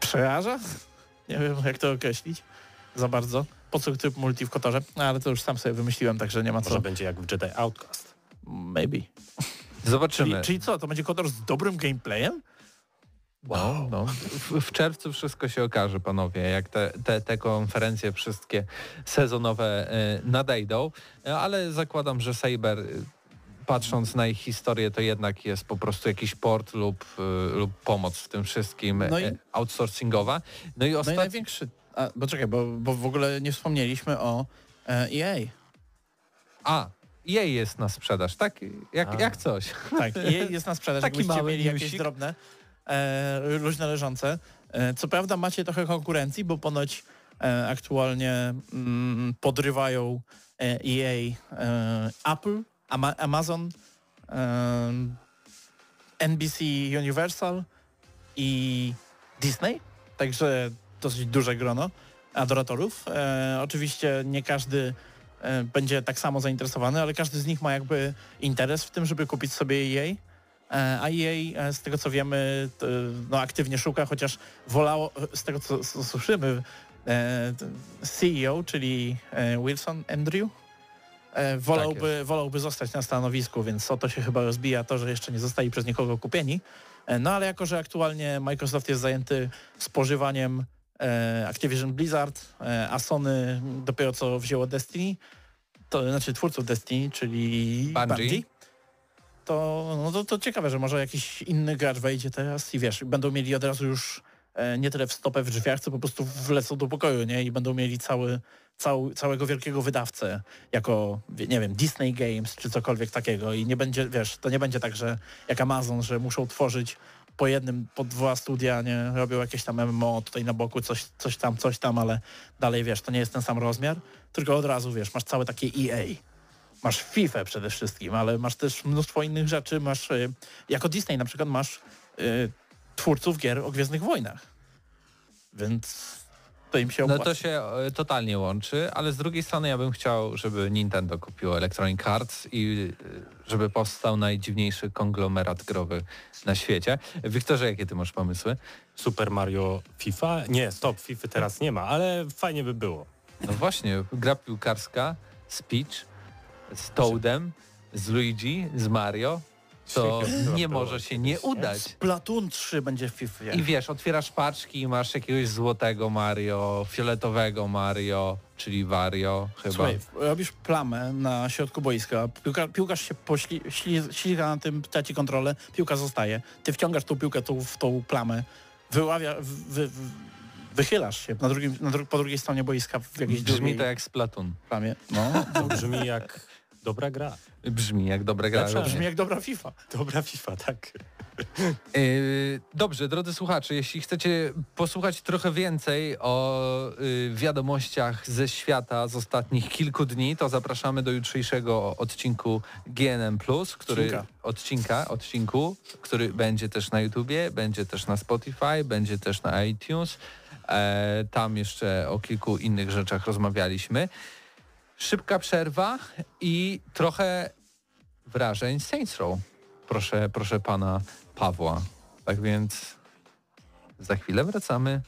przeraża. Nie wiem, jak to określić za bardzo. Po co tryb multi w Kotorze? No, ale to już sam sobie wymyśliłem, także nie ma co. Może będzie jak w Jedi Outcast. Maybe. Zobaczymy. Czyli, czyli co, to będzie Kotor z dobrym gameplayem? No, no. W, w czerwcu wszystko się okaże, panowie, jak te, te, te konferencje wszystkie sezonowe e, nadejdą, E, ale zakładam, że Saber, e, patrząc na ich historię, to jednak jest po prostu jakiś port lub, e, lub pomoc w tym wszystkim No i- e, outsourcingowa. No i No i ostatni... największy... A, bo czekaj, bo, bo w ogóle nie wspomnieliśmy o e, EA. A, jej jest na sprzedaż, tak? Jak, A. jak coś. Tak, EA jest na sprzedaż. Taki Jakbyście mieli jakieś drobne, e, luźno leżące. E, co prawda macie trochę konkurencji, bo ponoć E, aktualnie mm, podrywają EA, e, Apple, Ama Amazon, NBC Universal i Disney, także dosyć duże grono adoratorów. Oczywiście nie każdy będzie tak samo zainteresowany, ale każdy z nich ma jakby interes w tym, żeby kupić sobie EA. E, a EA, e, z tego co wiemy, to, no, aktywnie szuka, chociaż wolało, z tego co, słyszymy, e, CEO, czyli e, Wilson Andrew, e, wolałby, wolałby zostać na stanowisku, więc o to się chyba rozbija to, że jeszcze nie zostali przez nikogo kupieni. E, No ale jako, że aktualnie Microsoft jest zajęty spożywaniem e, Activision Blizzard, e, a Sony dopiero co wzięło Destiny, to znaczy twórców Destiny, czyli Bungie. To, no to, to ciekawe, że może jakiś inny gracz wejdzie teraz i wiesz, będą mieli od razu już e, nie tyle w stopę w drzwiach, co po prostu wlecą do pokoju, nie? I będą mieli cały, cał, całego wielkiego wydawcę, jako, nie wiem, Disney Games czy cokolwiek takiego i nie będzie, wiesz, to nie będzie tak, że jak Amazon, że muszą tworzyć po jednym, po dwa studia, nie? Robią jakieś tam MMO tutaj na boku, coś, coś tam, coś tam, ale dalej, wiesz, to nie jest ten sam rozmiar, tylko od razu, wiesz, masz całe takie EA. Masz FIFA przede wszystkim, ale masz też mnóstwo innych rzeczy. Masz, y, jako Disney na przykład masz y, twórców gier o Gwiezdnych Wojnach. Więc to im się No opłaca. to się e, totalnie łączy, ale z drugiej strony ja bym chciał, żeby Nintendo kupiło Electronic Arts i e, żeby powstał najdziwniejszy konglomerat growy na świecie. Wiktorze, jakie ty masz pomysły? Super Mario FIFA? Nie, stop, FIFA teraz nie ma, ale fajnie by było. No właśnie, gra piłkarska z Peach, z Toadem, z Luigi, z Mario, to nie może się nie udać. Platoon 3 będzie w FIFA. I wiesz, otwierasz paczki i masz jakiegoś złotego Mario, fioletowego Mario, czyli Wario chyba. Słuchaj, robisz plamę na środku boiska, piłka, piłkarz się pośli, śli, ślizga na tym, traci kontrolę, piłka zostaje. Ty wciągasz tą piłkę tą, w tą plamę, wyławia, wy, wy, wychylasz się na drugim, na dru, po drugiej stronie boiska w jakiejś Brzmi drugiej to jak Splatoon. plamie. No, To brzmi jak dobra gra. Brzmi jak dobra gra. Lepsza brzmi jak dobra FIFA. Dobra FIFA, tak. Yy, Dobrze, drodzy słuchacze, jeśli chcecie posłuchać trochę więcej o yy, wiadomościach ze świata z ostatnich kilku dni, to zapraszamy do jutrzejszego odcinku GNM+, który Odcinka. odcinka, odcinku, który będzie też na YouTubie, będzie też na Spotify, będzie też na iTunes. E, tam jeszcze o kilku innych rzeczach rozmawialiśmy. Szybka przerwa i trochę wrażeń Saints Row. Proszę, proszę pana Pawła. Tak więc za chwilę wracamy.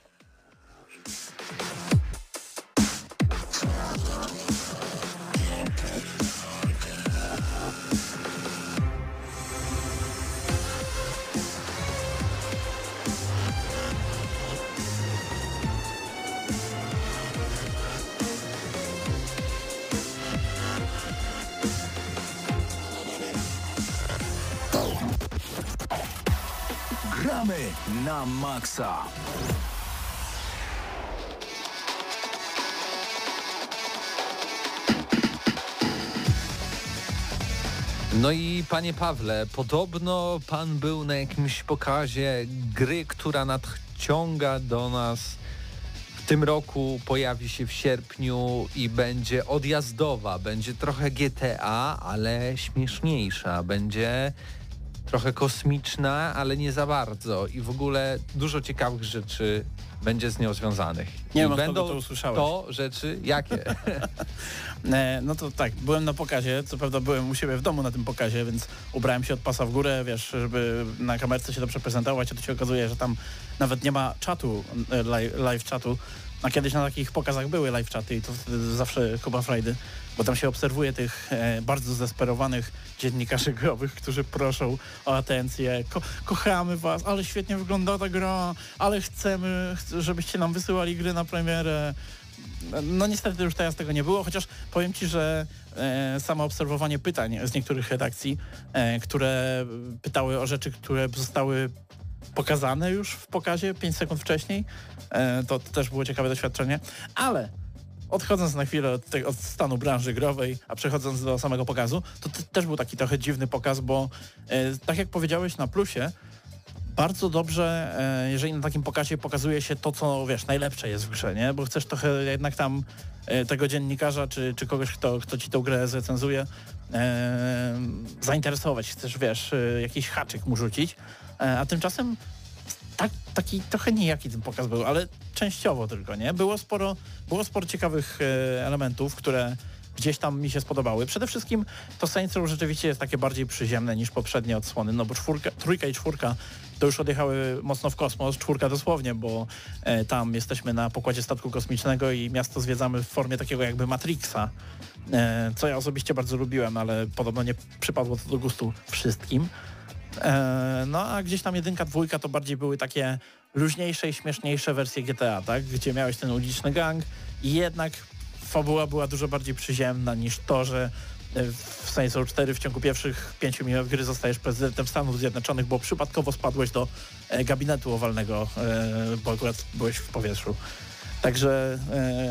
Na maksa. No i panie Pawle, podobno pan był na jakimś pokazie gry, która nadciąga do nas. W tym roku, pojawi się w sierpniu i będzie odjazdowa, będzie trochę GTA, ale śmieszniejsza, będzie trochę kosmiczna, ale nie za bardzo i w ogóle dużo ciekawych rzeczy będzie z nią związanych. Nie wiem, będą to usłyszałeś. to rzeczy jakie? E, no to tak, byłem na pokazie, co prawda byłem u siebie w domu na tym pokazie, więc ubrałem się od pasa w górę, wiesz, żeby na kamerce się dobrze prezentować, a tu się okazuje, że tam nawet nie ma czatu, e, live, live czatu, a kiedyś na takich pokazach były live czaty i to zawsze Kuba Frajdy, bo tam się obserwuje tych e, bardzo zdesperowanych dziennikarzy growych, którzy proszą o atencję, Ko kochamy was, ale świetnie wygląda ta gra, ale chcemy, ch- żebyście nam wysyłali gry na premierę, no niestety już teraz tego nie było, chociaż powiem Ci, że e, samo obserwowanie pytań z niektórych redakcji, e, które pytały o rzeczy, które zostały pokazane już w pokazie 5 sekund wcześniej, e, to, też było ciekawe doświadczenie, ale odchodząc na chwilę od, te, od stanu branży growej, a przechodząc do samego pokazu, to te, też był taki trochę dziwny pokaz, bo e, tak jak powiedziałeś na plusie, bardzo dobrze, e, jeżeli na takim pokazie pokazuje się to, co wiesz, najlepsze jest w grze, nie? Bo chcesz trochę jednak tam tego dziennikarza, czy, czy kogoś, kto, kto ci tę grę zrecenzuje, zainteresować. Chcesz, wiesz, jakiś haczyk mu rzucić. E, a tymczasem tak, taki trochę nijaki ten pokaz był, ale częściowo tylko, nie? Było sporo, było sporo ciekawych e, elementów, które gdzieś tam mi się spodobały. Przede wszystkim to Saints Row rzeczywiście jest takie bardziej przyziemne niż poprzednie odsłony, no bo czwórka, trójka i czwórka to już odjechały mocno w kosmos, czwórka dosłownie, bo e, tam jesteśmy na pokładzie statku kosmicznego i miasto zwiedzamy w formie takiego jakby Matrixa, e, co ja osobiście bardzo lubiłem, ale podobno nie przypadło to do gustu wszystkim. E, no a gdzieś tam jedynka, dwójka to bardziej były takie luźniejsze i śmieszniejsze wersje GTA, tak? Gdzie miałeś ten uliczny gang i jednak fabuła była dużo bardziej przyziemna niż to, że e, w Saints Row 4 w ciągu pierwszych pięciu minut gry zostajesz prezydentem Stanów Zjednoczonych, bo przypadkowo spadłeś do e, gabinetu owalnego, bo akurat byłeś w powietrzu. Także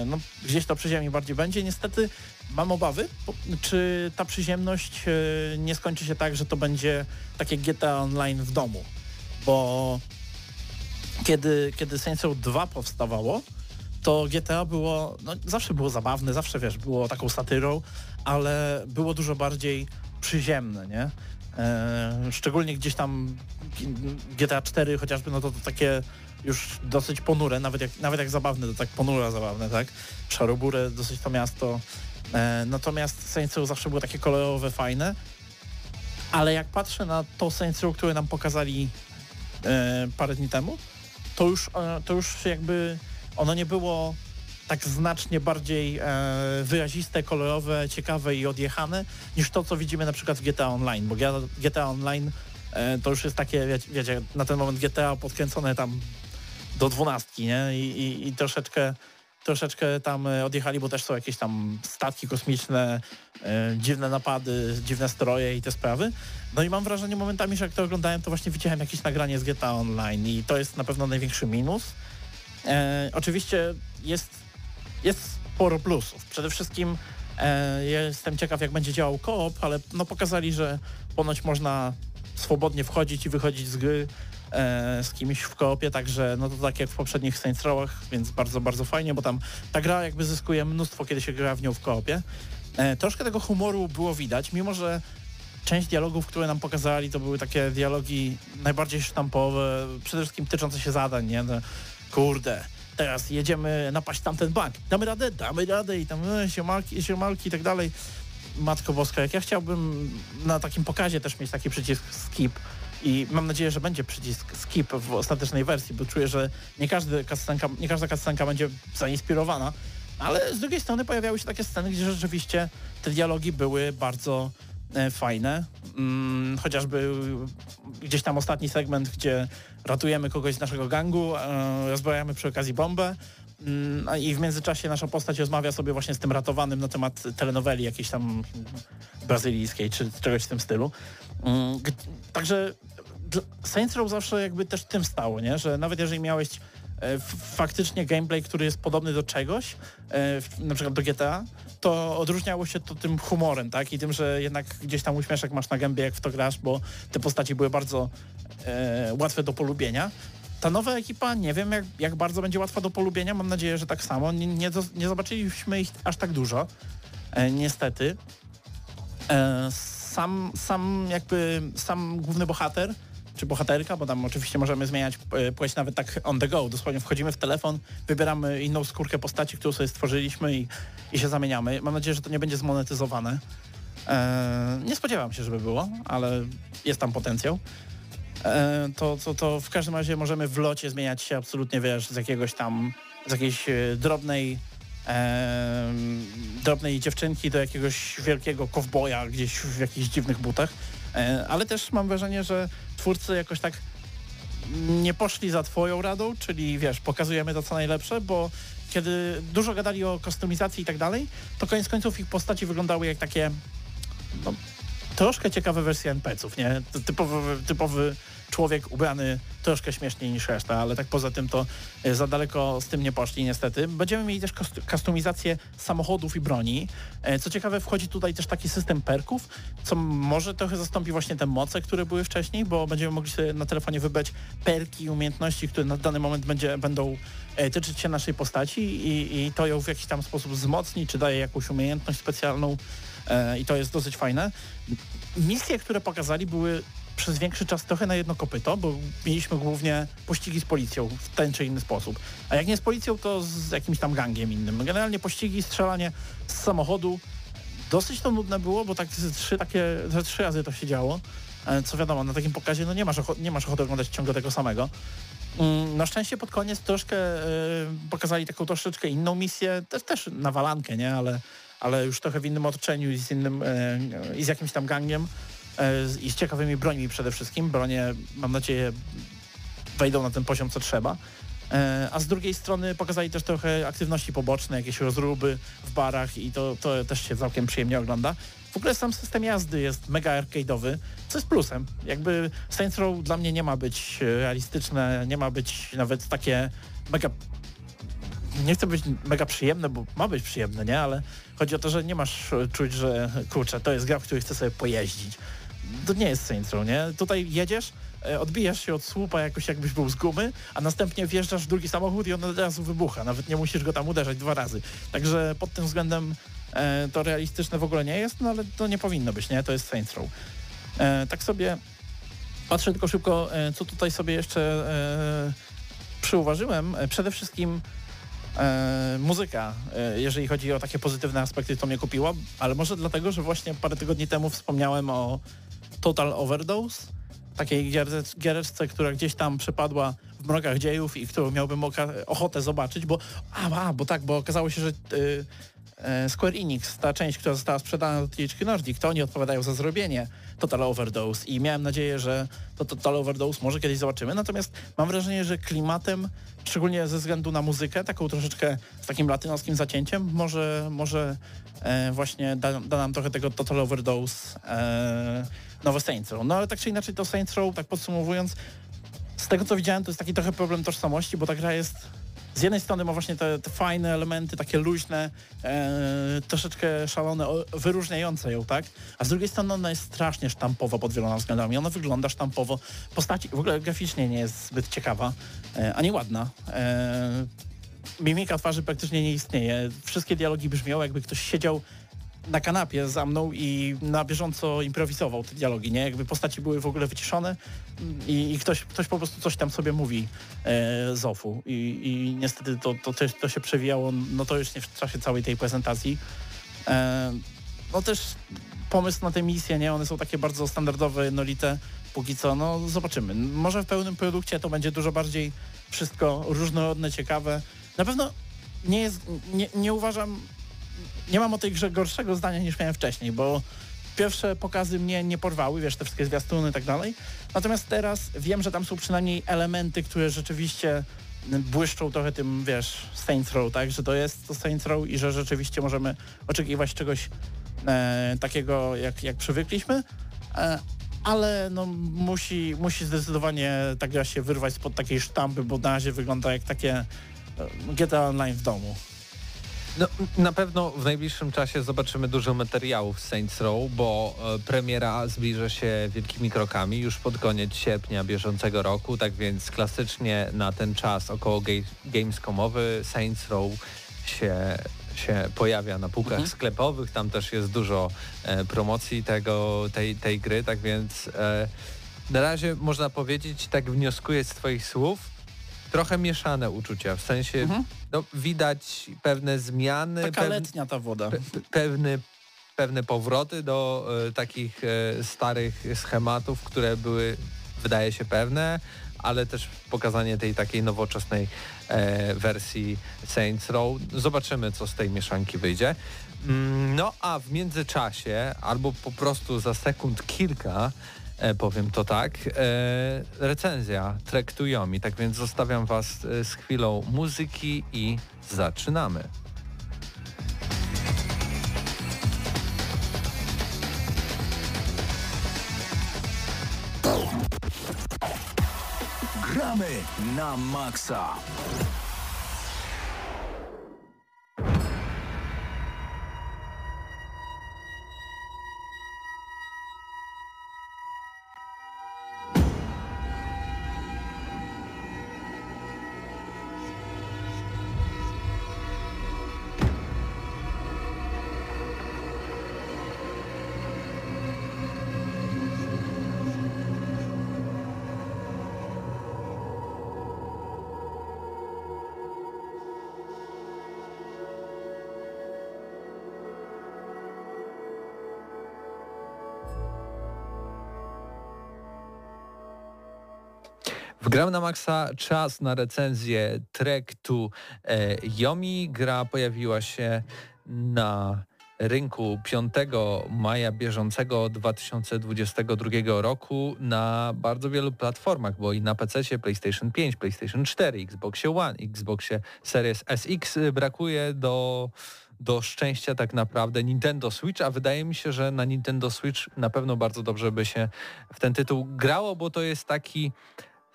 no, gdzieś to przyziemnie bardziej będzie. Niestety mam obawy, czy ta przyziemność e, nie skończy się tak, że to będzie takie GTA Online w domu. Bo kiedy, kiedy Saints Row 2 powstawało, to GTA było, no zawsze było zabawne, zawsze wiesz, było taką satyrą, ale było dużo bardziej przyziemne, nie? E, szczególnie gdzieś tam GTA 4 chociażby, no to, to takie już dosyć ponure, nawet jak, nawet jak zabawne, to tak ponura zabawne, tak? Szaroburę, dosyć to miasto. E, natomiast Saints Row zawsze było takie kolorowe, fajne, ale jak patrzę na to Saints Row, które nam pokazali e, parę dni temu, to już, e, to już jakby ono nie było tak znacznie bardziej wyraziste, kolorowe, ciekawe i odjechane niż to, co widzimy na przykład w GTA Online, bo GTA Online to już jest takie, wiecie, na ten moment GTA podkręcone tam do dwunastki, nie? I, i, i troszeczkę troszeczkę tam e, odjechali, bo też są jakieś tam statki kosmiczne, e, dziwne napady, dziwne stroje i te sprawy. No i mam wrażenie momentami, że jak to oglądałem, to właśnie widziałem jakieś nagranie z GTA Online i to jest na pewno największy minus. E, oczywiście jest, jest sporo plusów. Przede wszystkim e, jestem ciekaw, jak będzie działał koop, ale no pokazali, że ponoć można swobodnie wchodzić i wychodzić z gry z kimś w koopie, także no to tak jak w poprzednich Saints Row'ach, więc bardzo, bardzo fajnie, bo tam ta gra jakby zyskuje mnóstwo, kiedy się gra w nią w koopie. E, troszkę tego humoru było widać, mimo że część dialogów, które nam pokazali, to były takie dialogi najbardziej sztampowe, przede wszystkim tyczące się zadań, nie? No, kurde, teraz jedziemy napaść tamten bank, damy radę, damy radę i tam e, siemalki, siemalki i tak dalej. Matko Boska, jak ja chciałbym na takim pokazie też mieć taki przycisk skip i mam nadzieję, że będzie przycisk skip w ostatecznej wersji, bo czuję, że nie, każdy cutscenka, nie każda cutscenka będzie zainspirowana, ale z drugiej strony pojawiały się takie sceny, gdzie rzeczywiście te dialogi były bardzo e, fajne. Mm, chociażby gdzieś tam ostatni segment, gdzie ratujemy kogoś z naszego gangu, e, rozbrajamy przy okazji bombę mm, i w międzyczasie nasza postać rozmawia sobie właśnie z tym ratowanym na temat telenoweli jakiejś tam brazylijskiej czy czegoś w tym stylu. Mm, także Saints Row zawsze jakby też tym stało, nie? że nawet jeżeli miałeś e, faktycznie gameplay, który jest podobny do czegoś, e, na przykład do GTA, to odróżniało się to tym humorem, tak? I tym, że jednak gdzieś tam uśmieszek masz na gębie, jak w to grasz, bo te postaci były bardzo e, łatwe do polubienia. Ta nowa ekipa, nie wiem jak, jak bardzo będzie łatwa do polubienia, mam nadzieję, że tak samo. Nie, nie, nie zobaczyliśmy ich aż tak dużo, e, niestety. E, sam, sam jakby, sam główny bohater czy bohaterka, bo tam oczywiście możemy zmieniać e, płeć nawet tak on the go. Dosłownie wchodzimy w telefon, wybieramy inną skórkę postaci, którą sobie stworzyliśmy i, i się zamieniamy. Mam nadzieję, że to nie będzie zmonetyzowane. Eee, nie spodziewam się, żeby było, ale jest tam potencjał. Eee, to, to, to w każdym razie możemy w locie zmieniać się absolutnie, wiesz, z jakiegoś tam, z jakiejś e, drobnej drobnej dziewczynki do jakiegoś wielkiego kowboja gdzieś w jakichś dziwnych butach. E, ale też mam wrażenie, że twórcy jakoś tak nie poszli za twoją radą, czyli wiesz, pokazujemy to co najlepsze, bo kiedy dużo gadali o kostymizacji i tak dalej, to koniec końców ich postaci wyglądały jak takie no, troszkę ciekawe wersje NPC-ów, nie? Typowy, typowy człowiek ubrany troszkę śmieszniej niż reszta, ale tak poza tym to e, za daleko z tym nie poszli niestety. Będziemy mieli też kustomizację samochodów i broni. E, co ciekawe wchodzi tutaj też taki system perków, co może trochę zastąpi właśnie te moce, które były wcześniej, bo będziemy mogli sobie na telefonie wybrać perki i umiejętności, które na dany moment będzie, będą e, tyczyć się naszej postaci i, i to ją w jakiś tam sposób wzmocni, czy daje jakąś umiejętność specjalną i to jest dosyć fajne. Misje, które pokazali były przez większy czas trochę na jedno kopyto, bo mieliśmy głównie pościgi z policją w ten czy inny sposób. A jak nie z policją, to z jakimś tam gangiem innym. Generalnie pościgi, strzelanie z samochodu. Dosyć to nudne było, bo tak trzy, takie, ze trzy razy to się działo. E, co wiadomo, na takim pokazie no nie, masz nie masz ochoty oglądać ciągle tego samego. Mm, na szczęście pod koniec troszkę yy, pokazali taką troszeczkę inną misję, też, też na walankę, nie? Ale, ale już trochę w innym otoczeniu i z innym, yy, i z jakimś tam gangiem. E, i z ciekawymi brońmi przede wszystkim. Bronie, mam nadzieję, wejdą na ten poziom, co trzeba. E, a z drugiej strony pokazali też trochę aktywności poboczne, jakieś rozruby w barach i to, to też się całkiem przyjemnie ogląda. W ogóle sam system jazdy jest mega arcade'owy, co jest plusem. Jakby Saints Row dla mnie nie ma być realistyczne, nie ma być nawet takie mega... Nie chcę być mega przyjemne, bo ma być przyjemne, nie? Ale chodzi o to, że nie masz czuć, że kurczę, to jest gra, w której chcę sobie pojeździć to nie jest Saints Row, nie? Tutaj jedziesz, e, odbijasz się od słupa jakoś jakbyś był z gumy, a następnie wjeżdżasz w drugi samochód i on od razu wybucha. Nawet nie musisz go tam uderzać dwa razy. Także pod tym względem e, to realistyczne w ogóle nie jest, no ale to nie powinno być, nie? To jest Saints Row. E, tak sobie patrzę tylko szybko, e, co tutaj sobie jeszcze e, przyuważyłem. E, przede wszystkim E, muzyka, e, jeżeli chodzi o takie pozytywne aspekty, to mnie kupiło, ale może dlatego, że właśnie parę tygodni temu wspomniałem o Total Overdose, takiej giereczce, która gdzieś tam przepadła w mrokach dziejów i którą miałbym ochotę zobaczyć, bo a, a bo tak, bo okazało się, że y, y, Square Enix, ta część, która została sprzedana do THQ Nordic, to oni odpowiadają za zrobienie Total Overdose i miałem nadzieję, że to Total Overdose może kiedyś zobaczymy, natomiast mam wrażenie, że klimatem, szczególnie ze względu na muzykę, taką troszeczkę z takim latynoskim zacięciem, może, może e, właśnie da, da, nam trochę tego Total Overdose e, nowe Saints Row. No ale tak czy inaczej to Saints Row, tak podsumowując, z tego co widziałem, to jest taki trochę problem tożsamości, bo ta gra jest z jednej strony ma właśnie te, te fajne elementy, takie luźne, e, troszeczkę szalone, wyróżniające ją, tak? A z drugiej strony ona jest strasznie sztampowa pod wieloma względami. Ona wygląda sztampowo. Postaci w ogóle graficznie nie jest zbyt ciekawa, e, ani ładna. E, mimika twarzy praktycznie nie istnieje. Wszystkie dialogi brzmią, jakby ktoś siedział na kanapie za mną i na bieżąco improwizował te dialogi, nie? Jakby postaci były w ogóle wyciszone i, i ktoś, ktoś po prostu coś tam sobie mówi e, z ofu I, i niestety to, to, też, to się przewijało, no to już nie w czasie całej tej prezentacji. E, no też pomysł na te misje, nie? One są takie bardzo standardowe, jednolite. Póki co, no zobaczymy. Może w pełnym produkcie to będzie dużo bardziej wszystko różnorodne, ciekawe. Na pewno nie jest, nie, nie uważam nie mam o tej grze gorszego zdania niż miałem wcześniej, bo pierwsze pokazy mnie nie porwały, wiesz, te wszystkie zwiastuny i tak dalej. Natomiast teraz wiem, że tam są przynajmniej elementy, które rzeczywiście błyszczą trochę tym, wiesz, Saints Row, tak, że to jest to Saints Row i że rzeczywiście możemy oczekiwać czegoś e, takiego, jak, jak przywykliśmy, e, ale no musi, musi zdecydowanie ta gra się wyrwać spod takiej sztampy, bo na razie wygląda jak takie e, GTA Online w domu. No, na pewno w najbliższym czasie zobaczymy dużo materiałów z Saints Row, bo e, premiera zbliża się wielkimi krokami już pod koniec sierpnia bieżącego roku, tak więc klasycznie na ten czas około Gamescomowy Saints Row się się pojawia na półkach mhm. sklepowych, tam też jest dużo e, promocji tego, tej, tej gry, tak więc e, na razie można powiedzieć, tak wnioskuję z Twoich słów, trochę mieszane uczucia, w sensie mhm. no, widać pewne zmiany. Taka pew... letnia ta woda. Pe pewny, pewne powroty do e, takich e, starych schematów, które były, wydaje się, pewne, ale też pokazanie tej takiej nowoczesnej e, wersji Saints Row. Zobaczymy, co z tej mieszanki wyjdzie. Mm, no a w międzyczasie, albo po prostu za sekund kilka, E, powiem to tak. E, recenzja Trek to Yomi, tak więc zostawiam Was e, z chwilą muzyki i zaczynamy. Gramy na maksa! W Gram na Maxa czas na recenzję Trek to e, Yomi. Gra pojawiła się na rynku 5 maja bieżącego 2022 roku na bardzo wielu platformach, bo i na PC, PlayStation 5, PlayStation 4, Xboxie One, Xboxie Series SX brakuje do do szczęścia tak naprawdę Nintendo Switch, a wydaje mi się, że na Nintendo Switch na pewno bardzo dobrze by się w ten tytuł grało, bo to jest taki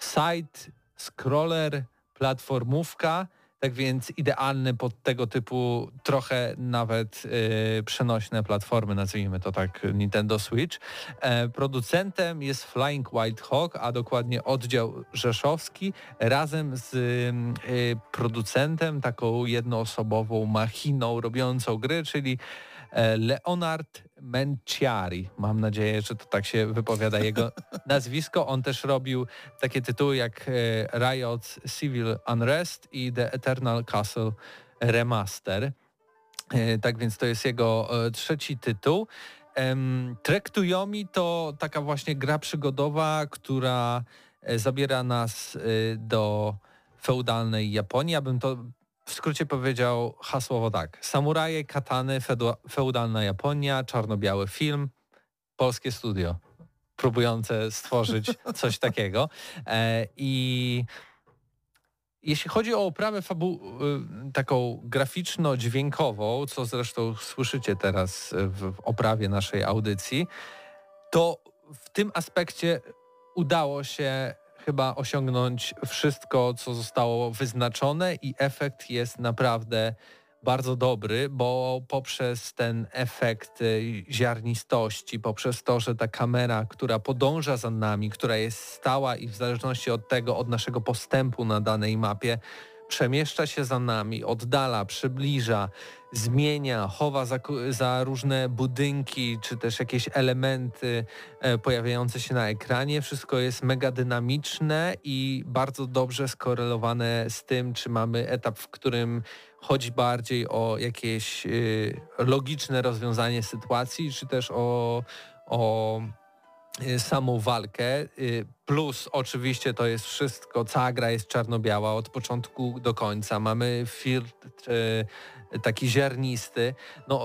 side scroller, platformówka, tak więc idealny pod tego typu trochę nawet yy, przenośne platformy, nazwijmy to tak Nintendo Switch. E, producentem jest Flying White Hawk, a dokładnie oddział rzeszowski razem z yy, producentem, taką jednoosobową machiną robiącą gry, czyli E, Leonard Menciari. Mam nadzieję, że to tak się wypowiada jego nazwisko. On też robił takie tytuły jak e, Riot Civil Unrest i The Eternal Castle Remaster. E, tak więc to jest jego trzeci tytuł. Trek to Yomi to taka właśnie gra przygodowa, która zabiera nas do feudalnej Japonii. Ja bym to w skrócie powiedział hasłowo tak. Samuraje, katany, feudalna Japonia, czarno-biały film, polskie studio próbujące stworzyć coś takiego. E, I jeśli chodzi o oprawę fabu- y, taką graficzno-dźwiękową, co zresztą słyszycie teraz w oprawie naszej audycji, to w tym aspekcie udało się chyba osiągnąć wszystko, co zostało wyznaczone i efekt jest naprawdę bardzo dobry, bo poprzez ten efekt y, ziarnistości, poprzez to, że ta kamera, która podąża za nami, która jest stała i w zależności od tego, od naszego postępu na danej mapie, przemieszcza się za nami, oddala, przybliża, zmienia, chowa za, za, różne budynki czy też jakieś elementy e, pojawiające się na ekranie. Wszystko jest mega dynamiczne i bardzo dobrze skorelowane z tym, czy mamy etap, w którym chodzi bardziej o jakieś y, logiczne rozwiązanie sytuacji, czy też o, o samą walkę, y, plus oczywiście to jest wszystko, cała gra jest czarno-biała od początku do końca, mamy filtr y, taki ziarnisty, no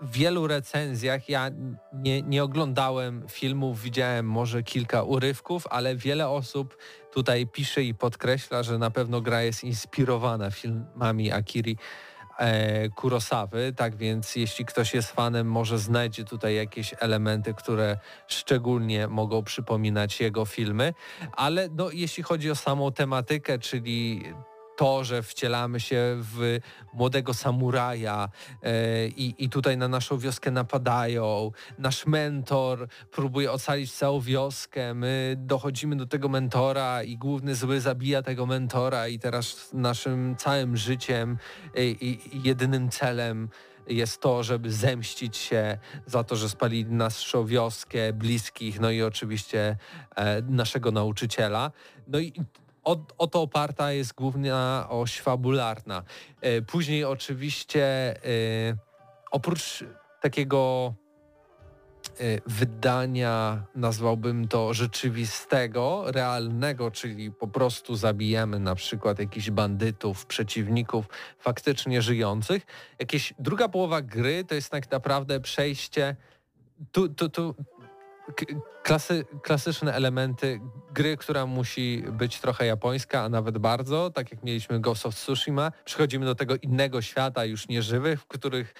w wielu recenzjach ja nie, nie oglądałem filmów, widziałem może kilka urywków, ale wiele osób tutaj pisze i podkreśla, że na pewno gra jest inspirowana filmami Akiri Kurosawy, tak więc jeśli ktoś jest fanem, może znajdzie tutaj jakieś elementy, które szczególnie mogą przypominać jego filmy, ale no, jeśli chodzi o samą tematykę, czyli to, że wcielamy się w młodego samuraja e, i, i tutaj na naszą wioskę napadają. Nasz mentor próbuje ocalić całą wioskę. My dochodzimy do tego mentora i główny zły zabija tego mentora i teraz naszym całym życiem i, i jedynym celem jest to, żeby zemścić się za to, że spalili naszą wioskę, bliskich, no i oczywiście e, naszego nauczyciela. No i o, o to oparta jest główna oś fabularna. E, później oczywiście e, oprócz takiego e, wydania, nazwałbym to rzeczywistego, realnego, czyli po prostu zabijemy na przykład jakichś bandytów, przeciwników faktycznie żyjących. Jakieś druga połowa gry to jest tak naprawdę przejście tu, tu, tu, klasy, klasyczne elementy gry, która musi być trochę japońska, a nawet bardzo, tak jak mieliśmy Ghost of Tsushima. Przechodzimy do tego innego świata, już nieżywych, w których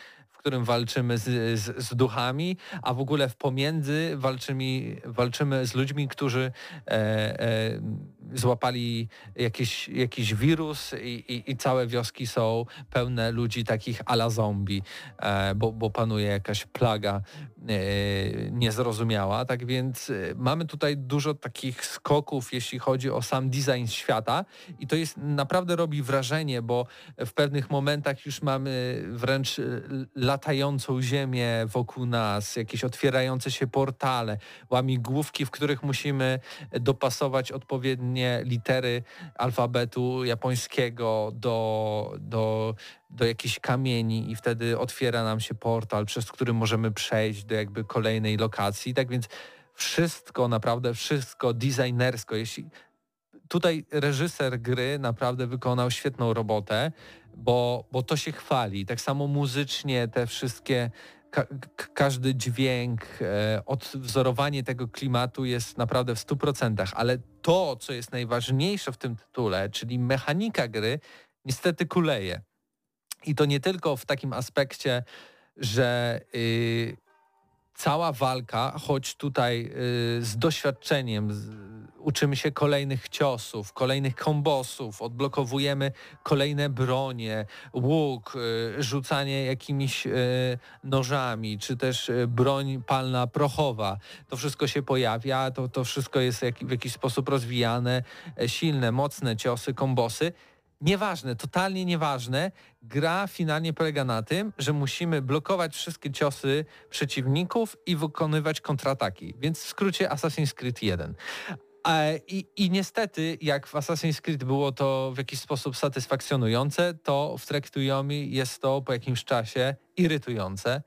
którym walczymy z, z, z, duchami, a w ogóle w pomiędzy walczymy, walczymy z ludźmi, którzy e, e, złapali jakiś, jakiś wirus i, i, i, całe wioski są pełne ludzi takich ala zombie, e, bo, bo panuje jakaś plaga e, niezrozumiała. Tak więc e, mamy tutaj dużo takich skoków, jeśli chodzi o sam design świata i to jest naprawdę robi wrażenie, bo w pewnych momentach już mamy wręcz latającą ziemię wokół nas, jakieś otwierające się portale, łamigłówki, w których musimy dopasować odpowiednie litery alfabetu japońskiego do, do, do jakichś kamieni i wtedy otwiera nam się portal, przez który możemy przejść do jakby kolejnej lokacji. Tak więc wszystko, naprawdę wszystko designersko, jeśli tutaj reżyser gry naprawdę wykonał świetną robotę, bo, bo to się chwali. Tak samo muzycznie te wszystkie ka każdy dźwięk, e, odwzorowanie tego klimatu jest naprawdę w 100%, ale to, co jest najważniejsze w tym tytule, czyli mechanika gry, niestety kuleje. I to nie tylko w takim aspekcie, że y, cała walka, choć tutaj y, z doświadczeniem z, uczymy się kolejnych ciosów, kolejnych kombosów, odblokowujemy kolejne bronie, łuk, y, rzucanie jakimiś y, nożami, czy też y, broń palna prochowa. To wszystko się pojawia, to, to wszystko jest w jakiś sposób rozwijane, e, silne, mocne ciosy, kombosy. Nieważne, totalnie nieważne. Gra finalnie polega na tym, że musimy blokować wszystkie ciosy przeciwników i wykonywać kontrataki. Więc w skrócie Assassin's Creed 1. I, I niestety, jak w Assassin's Creed było to w jakiś sposób satysfakcjonujące, to w Trek jest to po jakimś czasie irytujące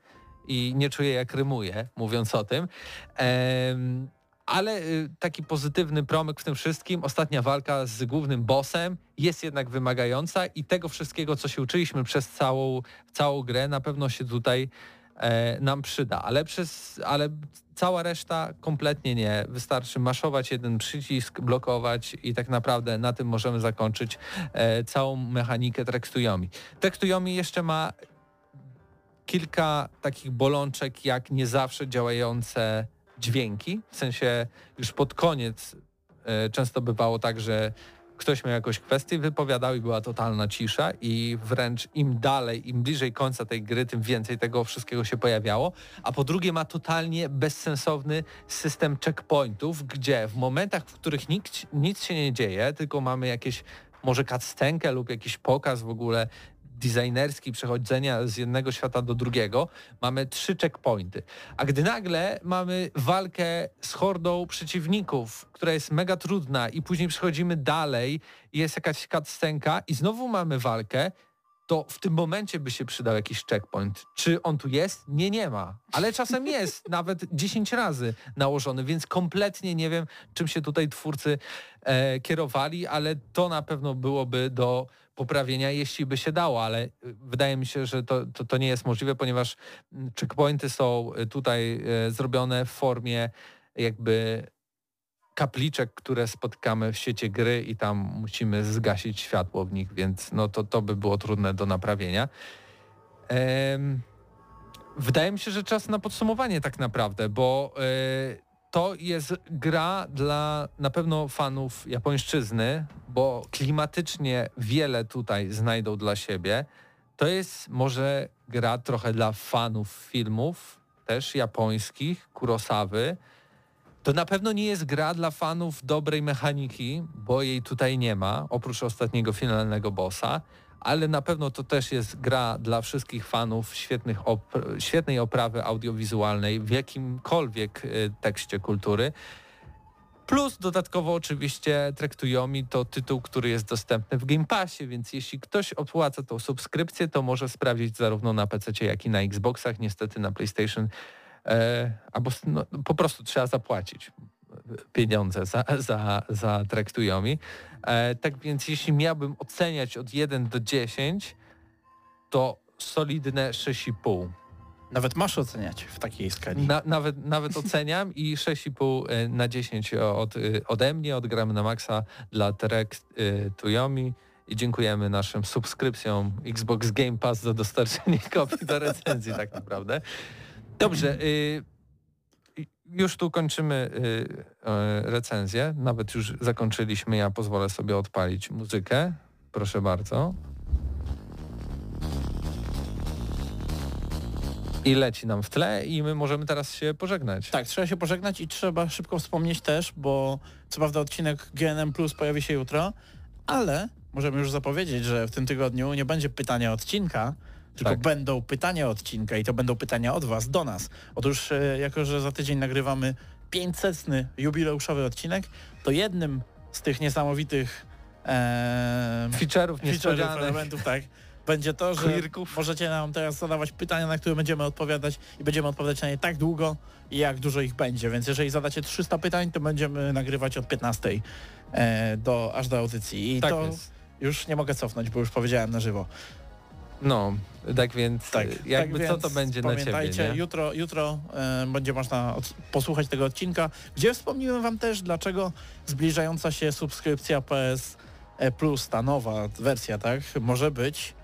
i nie czuję jak rymuje, mówiąc o tym. Ehm, ale y, taki pozytywny promyk w tym wszystkim, ostatnia walka z głównym bossem jest jednak wymagająca i tego wszystkiego, co się uczyliśmy przez całą, całą grę, na pewno się tutaj nam przyda. Ale, przez, ale cała reszta kompletnie nie. Wystarczy maszować jeden przycisk, blokować i tak naprawdę na tym możemy zakończyć e, całą mechanikę Tekstuyomi. Tekstuyomi jeszcze ma kilka takich bolączek, jak nie zawsze działające dźwięki, w sensie już pod koniec e, często bywało tak, że ktoś miał jakąś kwestię, wypowiadał i była totalna cisza i wręcz im dalej, im bliżej końca tej gry, tym więcej tego wszystkiego się pojawiało. A po drugie ma totalnie bezsensowny system checkpointów, gdzie w momentach, w których nikt, nic się nie dzieje, tylko mamy jakieś może cutscenkę lub jakiś pokaz w ogóle designerski przechodzenia z jednego świata do drugiego, mamy trzy checkpointy. A gdy nagle mamy walkę z hordą przeciwników, która jest mega trudna i później przechodzimy dalej, jest jakaś cutscenka i znowu mamy walkę, to w tym momencie by się przydał jakiś checkpoint. Czy on tu jest? Nie, nie ma. Ale czasem jest, nawet 10 razy nałożony, więc kompletnie nie wiem, czym się tutaj twórcy e, kierowali, ale to na pewno byłoby do poprawienia, jeśli by się dało, ale y, wydaje mi się, że to, to, to nie jest możliwe, ponieważ mm, checkpointy są y, tutaj y, zrobione w formie jakby kapliczek, które spotykamy w sieci gry i tam musimy zgasić światło w nich, więc no to, to by było trudne do naprawienia. Ehm, wydaje mi się, że czas na podsumowanie tak naprawdę, bo to jest gra dla na pewno fanów japońszczyzny, bo klimatycznie wiele tutaj znajdą dla siebie. To jest może gra trochę dla fanów filmów, też japońskich, Kurosawy. To na pewno nie jest gra dla fanów dobrej mechaniki, bo jej tutaj nie ma, oprócz ostatniego finalnego bossa ale na pewno to też jest gra dla wszystkich fanów świetnych op świetnej oprawy audiowizualnej w jakimkolwiek y, tekście kultury. Plus dodatkowo oczywiście Traktuyomi to tytuł, który jest dostępny w Game Passie, więc jeśli ktoś opłaca tą subskrypcję, to może sprawdzić zarówno na PC, jak i na Xboxach. Niestety na PlayStation albo no, po prostu trzeba zapłacić pieniądze za, za, za Traktuyomi. E, tak więc jeśli miałbym oceniać od 1 do 10, to solidne 6,5. Nawet masz oceniać w takiej skali. Na, nawet, nawet oceniam i 6,5 e, na 10 od, e, ode mnie, od Gramy na Maxa dla Trek Tuyomi i dziękujemy naszym subskrypcjom Xbox Game Pass za dostarczenie kopii do recenzji tak naprawdę. Dobrze, y, już tu kończymy y, y, recenzję. Nawet już zakończyliśmy. Ja pozwolę sobie odpalić muzykę. Proszę bardzo. I leci nam w tle i my możemy teraz się pożegnać. Tak, trzeba się pożegnać i trzeba szybko wspomnieć też, bo co prawda odcinek GNM Plus pojawi się jutro, ale możemy już zapowiedzieć, że w tym tygodniu nie będzie pytania odcinka, tylko Tak. będą pytania odcinka i to będą pytania od Was do nas. Otóż e, jako, że za tydzień nagrywamy 500 jubileuszowy odcinek, to jednym z tych niesamowitych e, Feature'ów feature'ów, elementów, tak, będzie to, że możecie nam teraz zadawać pytania, na które będziemy odpowiadać i będziemy odpowiadać na nie tak długo, jak dużo ich będzie. Więc jeżeli zadacie 300 pytań, to będziemy nagrywać od 15 e, do, aż do audycji. I Tak to jest. już nie mogę cofnąć, bo już powiedziałem na żywo. No, tak więc Tak, y, jakby tak co więc to będzie na pamiętajcie, ciebie, nie? jutro, jutro e, będzie można od, posłuchać tego odcinka, gdzie wspomniłem wam też, dlaczego zbliżająca się subskrypcja PS Plus, ta nowa wersja, tak, może być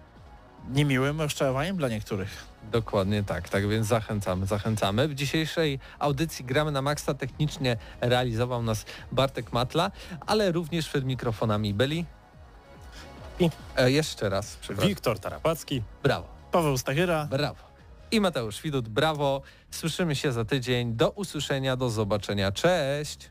niemiłym rozczarowaniem dla niektórych. Dokładnie tak, tak więc zachęcamy, zachęcamy. W dzisiejszej audycji Gramy na Maxa technicznie realizował nas Bartek Matla, ale również przed mikrofonami byli. I- E, jeszcze raz, przepraszam. Wiktor Tarapacki. Brawo, Paweł Stachyra, brawo. I Mateusz Widut, brawo. Słyszymy się za tydzień. Do usłyszenia, do zobaczenia. Cześć!